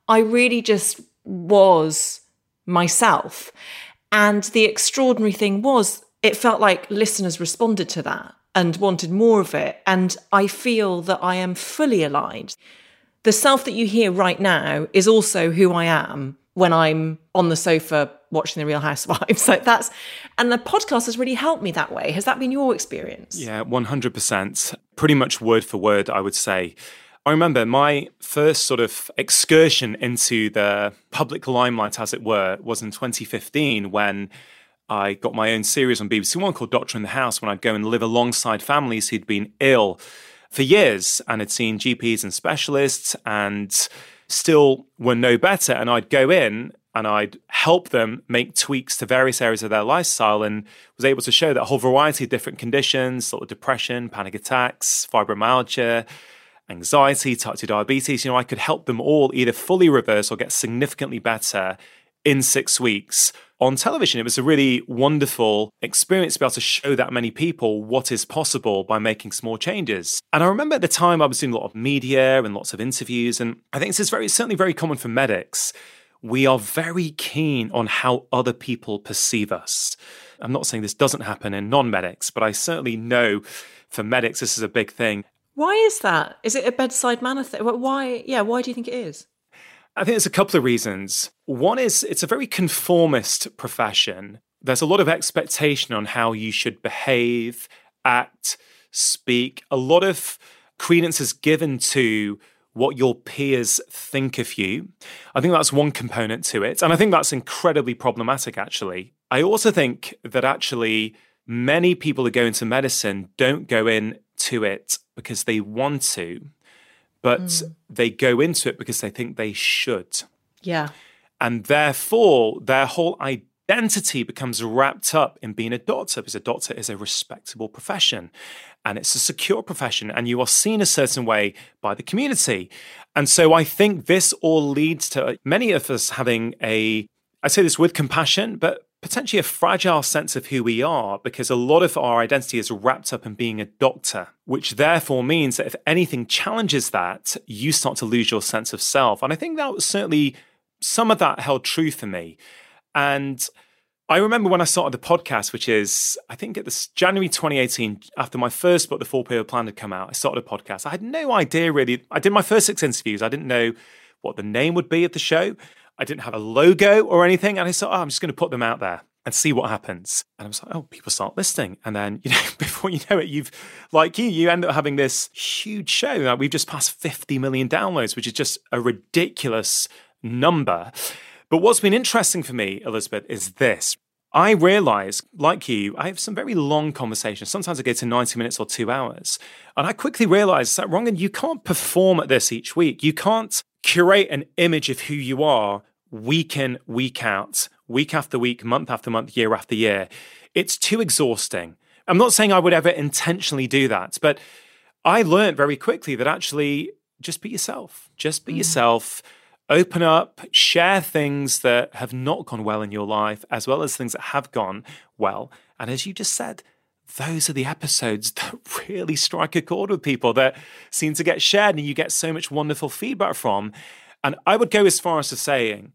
I really just was myself. And the extraordinary thing was, it felt like listeners responded to that and wanted more of it. And I feel that I am fully aligned. The self that you hear right now is also who I am when I'm on the sofa watching The Real Housewives. So that's, and the podcast has really helped me that way. Has that been your experience? Yeah, 100%. Pretty much word for word, I would say. I remember my first sort of excursion into the public limelight, as it were, was in 2015 when I got my own series on BBC One called Doctor in the House when I'd go and live alongside families who'd been ill for years and had seen GPs and specialists and still were no better. And I'd go in and I'd help them make tweaks to various areas of their lifestyle and was able to show that a whole variety of different conditions, sort of depression, panic attacks, fibromyalgia, anxiety, type 2 diabetes, you know, I could help them all either fully reverse or get significantly better in six weeks on television. It was a really wonderful experience to be able to show that many people what is possible by making small changes. And I remember at the time I was doing a lot of media and lots of interviews, and I think this is very certainly very common for medics. We are very keen on how other people perceive us. I'm not saying this doesn't happen in non medics, but I certainly know for medics this is a big thing. Why is that? Is it a bedside manner thing? Why? Yeah, why do you think it is? I think there's a couple of reasons. One is it's a very conformist profession. there's a lot of expectation on how you should behave, act, speak. A lot of credence is given to what your peers think of you. I think that's one component to it. And I think that's incredibly problematic, actually. I also think that actually many people who go into medicine don't go into it because they want to, but mm. they go into it because they think they should. Yeah. And therefore, their whole identity becomes wrapped up in being a doctor because a doctor is a respectable profession and it's a secure profession and you are seen a certain way by the community. And so I think this all leads to many of us having a, I say this with compassion, but potentially a fragile sense of who we are because a lot of our identity is wrapped up in being a doctor, which therefore means that if anything challenges that, you start to lose your sense of self. And I think that was certainly some of that held true for me. And I remember when I started the podcast, which is, I think at this January 2018, after my first book, The Four Pillar Plan, had come out, I started a podcast. I had no idea really. I did my first six interviews. I didn't know what the name would be of the show. I didn't have a logo or anything. And I thought, oh, I'm just going to put them out there and see what happens. And I was like, oh, people start listening. And then, you know, before you know it, you've, like you, you end up having this huge show. Like we've just passed 50 million downloads, which is just a ridiculous number. But what's been interesting for me, Elizabeth, is this. I realize, like you, I have some very long conversations. Sometimes I get to 90 minutes or two hours. And I quickly realize that, Rangan, you can't perform at this each week. You can't curate an image of who you are week in, week out, week after week, month after month, year after year. It's too exhausting. I'm not saying I would ever intentionally do that, but I learned very quickly that actually just be yourself. Just be mm. yourself open up, share things that have not gone well in your life, as well as things that have gone well. And as you just said, those are the episodes that really strike a chord with people that seem to get shared and you get so much wonderful feedback from. And I would go as far as to saying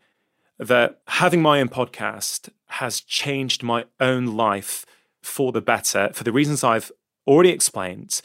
that having my own podcast has changed my own life for the better for the reasons I've already explained,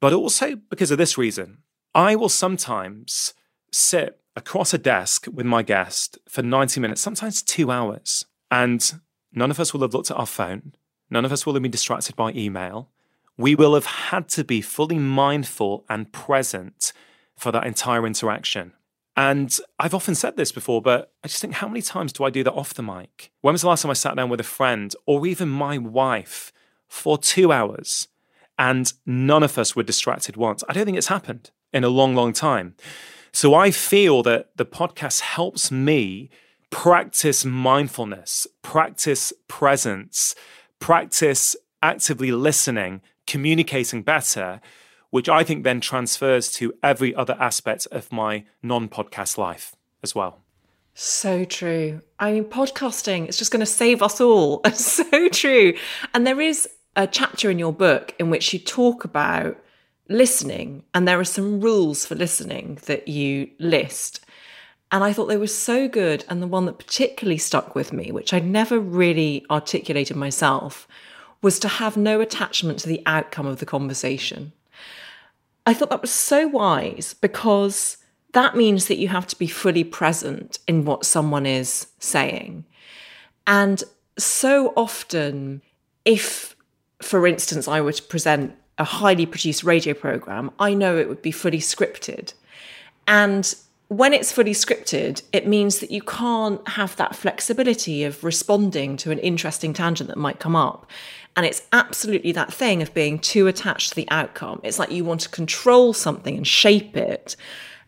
but also because of this reason. I will sometimes sit across a desk with my guest for 90 minutes, sometimes two hours. And none of us will have looked at our phone. None of us will have been distracted by email. We will have had to be fully mindful and present for that entire interaction. And I've often said this before, but I just think, how many times do I do that off the mic? When was the last time I sat down with a friend or even my wife for two hours and none of us were distracted once? I don't think it's happened in a long, long time. So I feel that the podcast helps me practice mindfulness, practice presence, practice actively listening, communicating better, which I think then transfers to every other aspect of my non podcast life as well. So true. I mean, podcasting is just going to save us all. so true. And there is a chapter in your book in which you talk about listening, and there are some rules for listening that you list. And I thought they were so good. And the one that particularly stuck with me, which I'd never really articulated myself, was to have no attachment to the outcome of the conversation. I thought that was so wise because that means that you have to be fully present in what someone is saying. And so often, if, for instance, I were to present a highly produced radio program, I know it would be fully scripted. And when it's fully scripted, it means that you can't have that flexibility of responding to an interesting tangent that might come up. And it's absolutely that thing of being too attached to the outcome. It's like you want to control something and shape it.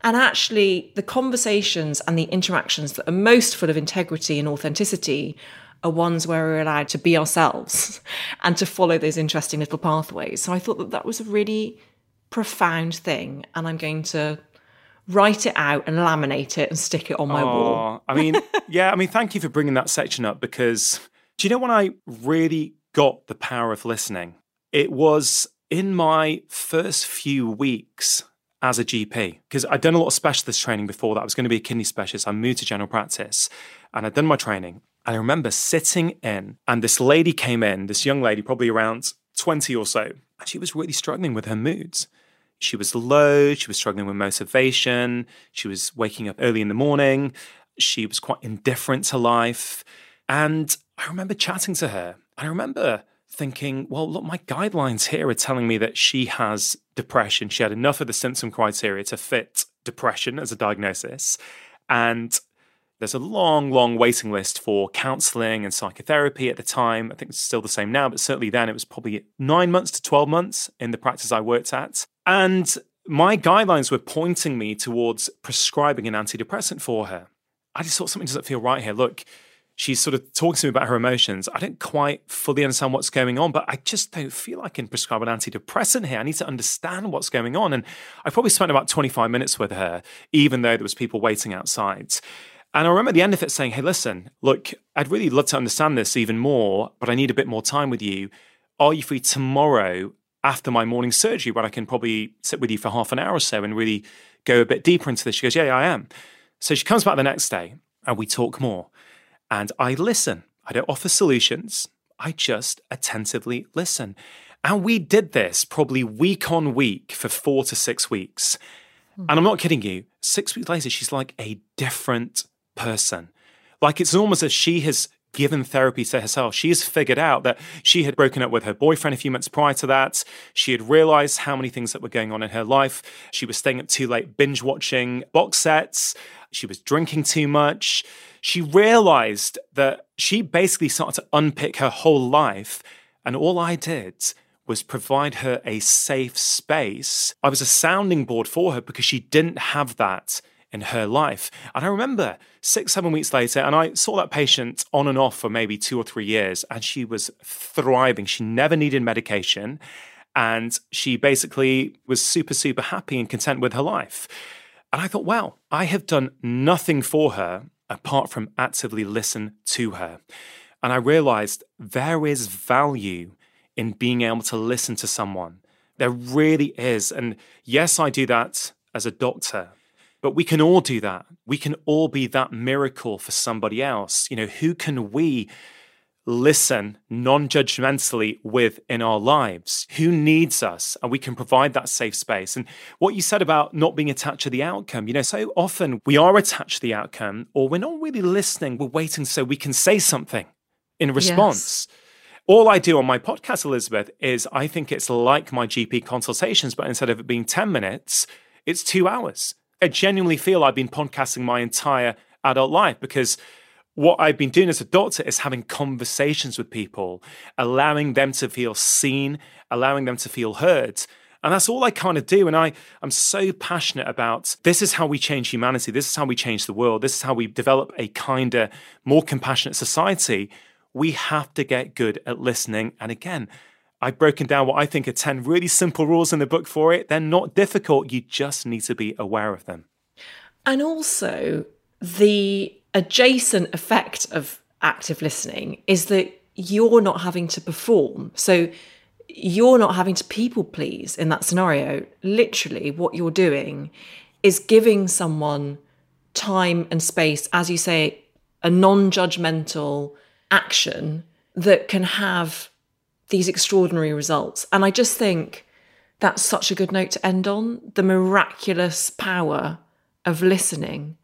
And actually, the conversations and the interactions that are most full of integrity and authenticity are ones where we're allowed to be ourselves and to follow those interesting little pathways. So I thought that that was a really profound thing. And I'm going to write it out and laminate it and stick it on my wall. I mean, yeah, I mean, thank you for bringing that section up because do you know when I really got the power of listening? It was in my first few weeks as a GP because I'd done a lot of specialist training before that. I was going to be a kidney specialist. I moved to general practice and I'd done my training. And I remember sitting in, and this lady came in, this young lady, probably around 20 or so, and she was really struggling with her moods. She was low, she was struggling with motivation, she was waking up early in the morning, she was quite indifferent to life. And I remember chatting to her. I remember thinking, well, look, my guidelines here are telling me that she has depression. She had enough of the symptom criteria to fit depression as a diagnosis. And there's a long, long waiting list for counseling and psychotherapy at the time. I think it's still the same now, but certainly then it was probably nine months to 12 months in the practice I worked at. And my guidelines were pointing me towards prescribing an antidepressant for her. I just thought something doesn't feel right here. Look, she's sort of talking to me about her emotions. I don't quite fully understand what's going on, but I just don't feel I can prescribe an antidepressant here. I need to understand what's going on. And I probably spent about 25 minutes with her, even though there was people waiting outside. And I remember at the end of it saying, Hey, listen, look, I'd really love to understand this even more, but I need a bit more time with you. Are you free tomorrow after my morning surgery when I can probably sit with you for half an hour or so and really go a bit deeper into this? She goes, Yeah, yeah I am. So she comes back the next day and we talk more and I listen. I don't offer solutions, I just attentively listen. And we did this probably week on week for four to six weeks. Hmm. And I'm not kidding you, six weeks later, she's like a different person. Like it's almost as she has given therapy to herself. She has figured out that she had broken up with her boyfriend a few months prior to that. She had realized how many things that were going on in her life. She was staying up too late, binge watching box sets. She was drinking too much she realized that she basically started to unpick her whole life. And all I did was provide her a safe space. I was a sounding board for her because she didn't have that in her life. And I remember six, seven weeks later, and I saw that patient on and off for maybe two or three years, and she was thriving. She never needed medication. And she basically was super, super happy and content with her life. And I thought, wow, I have done nothing for her apart from actively listen to her. And I realized there is value in being able to listen to someone. There really is. And yes, I do that as a doctor, but we can all do that. We can all be that miracle for somebody else. You know, who can we listen non judgmentally with in our lives, who needs us, and we can provide that safe space. And what you said about not being attached to the outcome, you know, so often we are attached to the outcome, or we're not really listening, we're waiting so we can say something in response. Yes. All I do on my podcast, Elizabeth, is I think it's like my GP consultations, but instead of it being 10 minutes, it's two hours. I genuinely feel I've been podcasting my entire adult life because what I've been doing as a doctor is having conversations with people, allowing them to feel seen, allowing them to feel heard. And that's all I kind of do. And I, I'm so passionate about this is how we change humanity. This is how we change the world. This is how we develop a kinder, more compassionate society. We have to get good at listening. And again, I've broken down what I think are 10 really simple rules in the book for it. They're not difficult. You just need to be aware of them. And also, the adjacent effect of active listening is that you're not having to perform. So you're not having to people please in that scenario. Literally, what you're doing is giving someone time and space, as you say, a non judgmental action that can have these extraordinary results. And I just think that's such a good note to end on the miraculous power of listening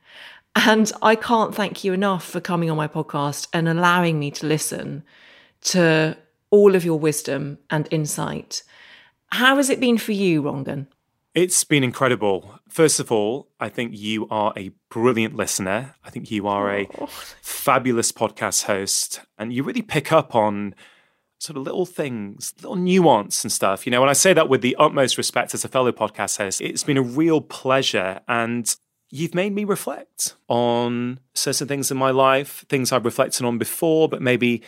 and I can't thank you enough for coming on my podcast and allowing me to listen to all of your wisdom and insight. How has it been for you, Rangan? It's been incredible. First of all, I think you are a brilliant listener. I think you are a oh. fabulous podcast host, and you really pick up on sort of little things, little nuance and stuff. You know, when I say that with the utmost respect as a fellow podcast host, it's been a real pleasure. And you've made me reflect on certain things in my life, things I've reflected on before, but maybe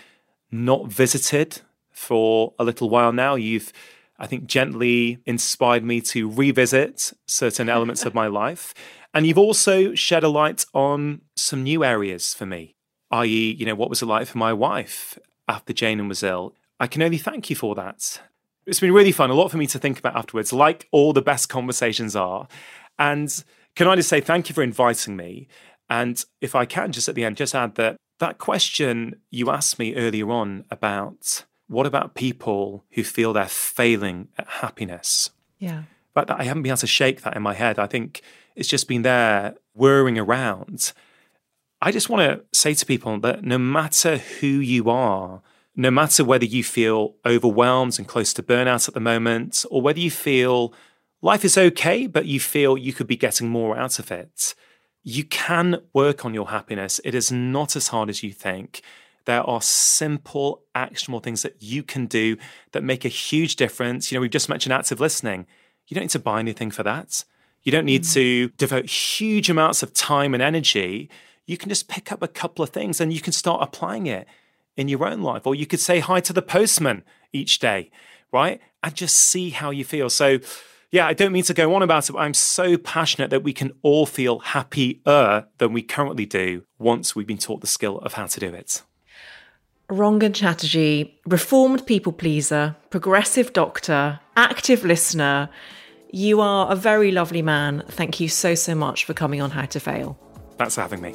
not visited for a little while now. You've, I think, gently inspired me to revisit certain elements of my life. And you've also shed a light on some new areas for me, i.e., you know, what was it like for my wife after Jane was ill? I can only thank you for that. It's been really fun, a lot for me to think about afterwards, like all the best conversations are. And can I just say thank you for inviting me? And if I can, just at the end, just add that that question you asked me earlier on about what about people who feel they're failing at happiness? Yeah. But I haven't been able to shake that in my head. I think it's just been there whirring around. I just want to say to people that no matter who you are, no matter whether you feel overwhelmed and close to burnout at the moment, or whether you feel life is okay, but you feel you could be getting more out of it, you can work on your happiness. It is not as hard as you think. There are simple, actionable things that you can do that make a huge difference. You know, we've just mentioned active listening. You don't need to buy anything for that. You don't need mm. to devote huge amounts of time and energy. You can just pick up a couple of things and you can start applying it in your own life. Or you could say hi to the postman each day, right? And just see how you feel. So, yeah, I don't mean to go on about it, but I'm so passionate that we can all feel happier than we currently do once we've been taught the skill of how to do it. Rangan Chatterjee, reformed people pleaser, progressive doctor, active listener. You are a very lovely man. Thank you so, so much for coming on How to Fail. Thanks for having me.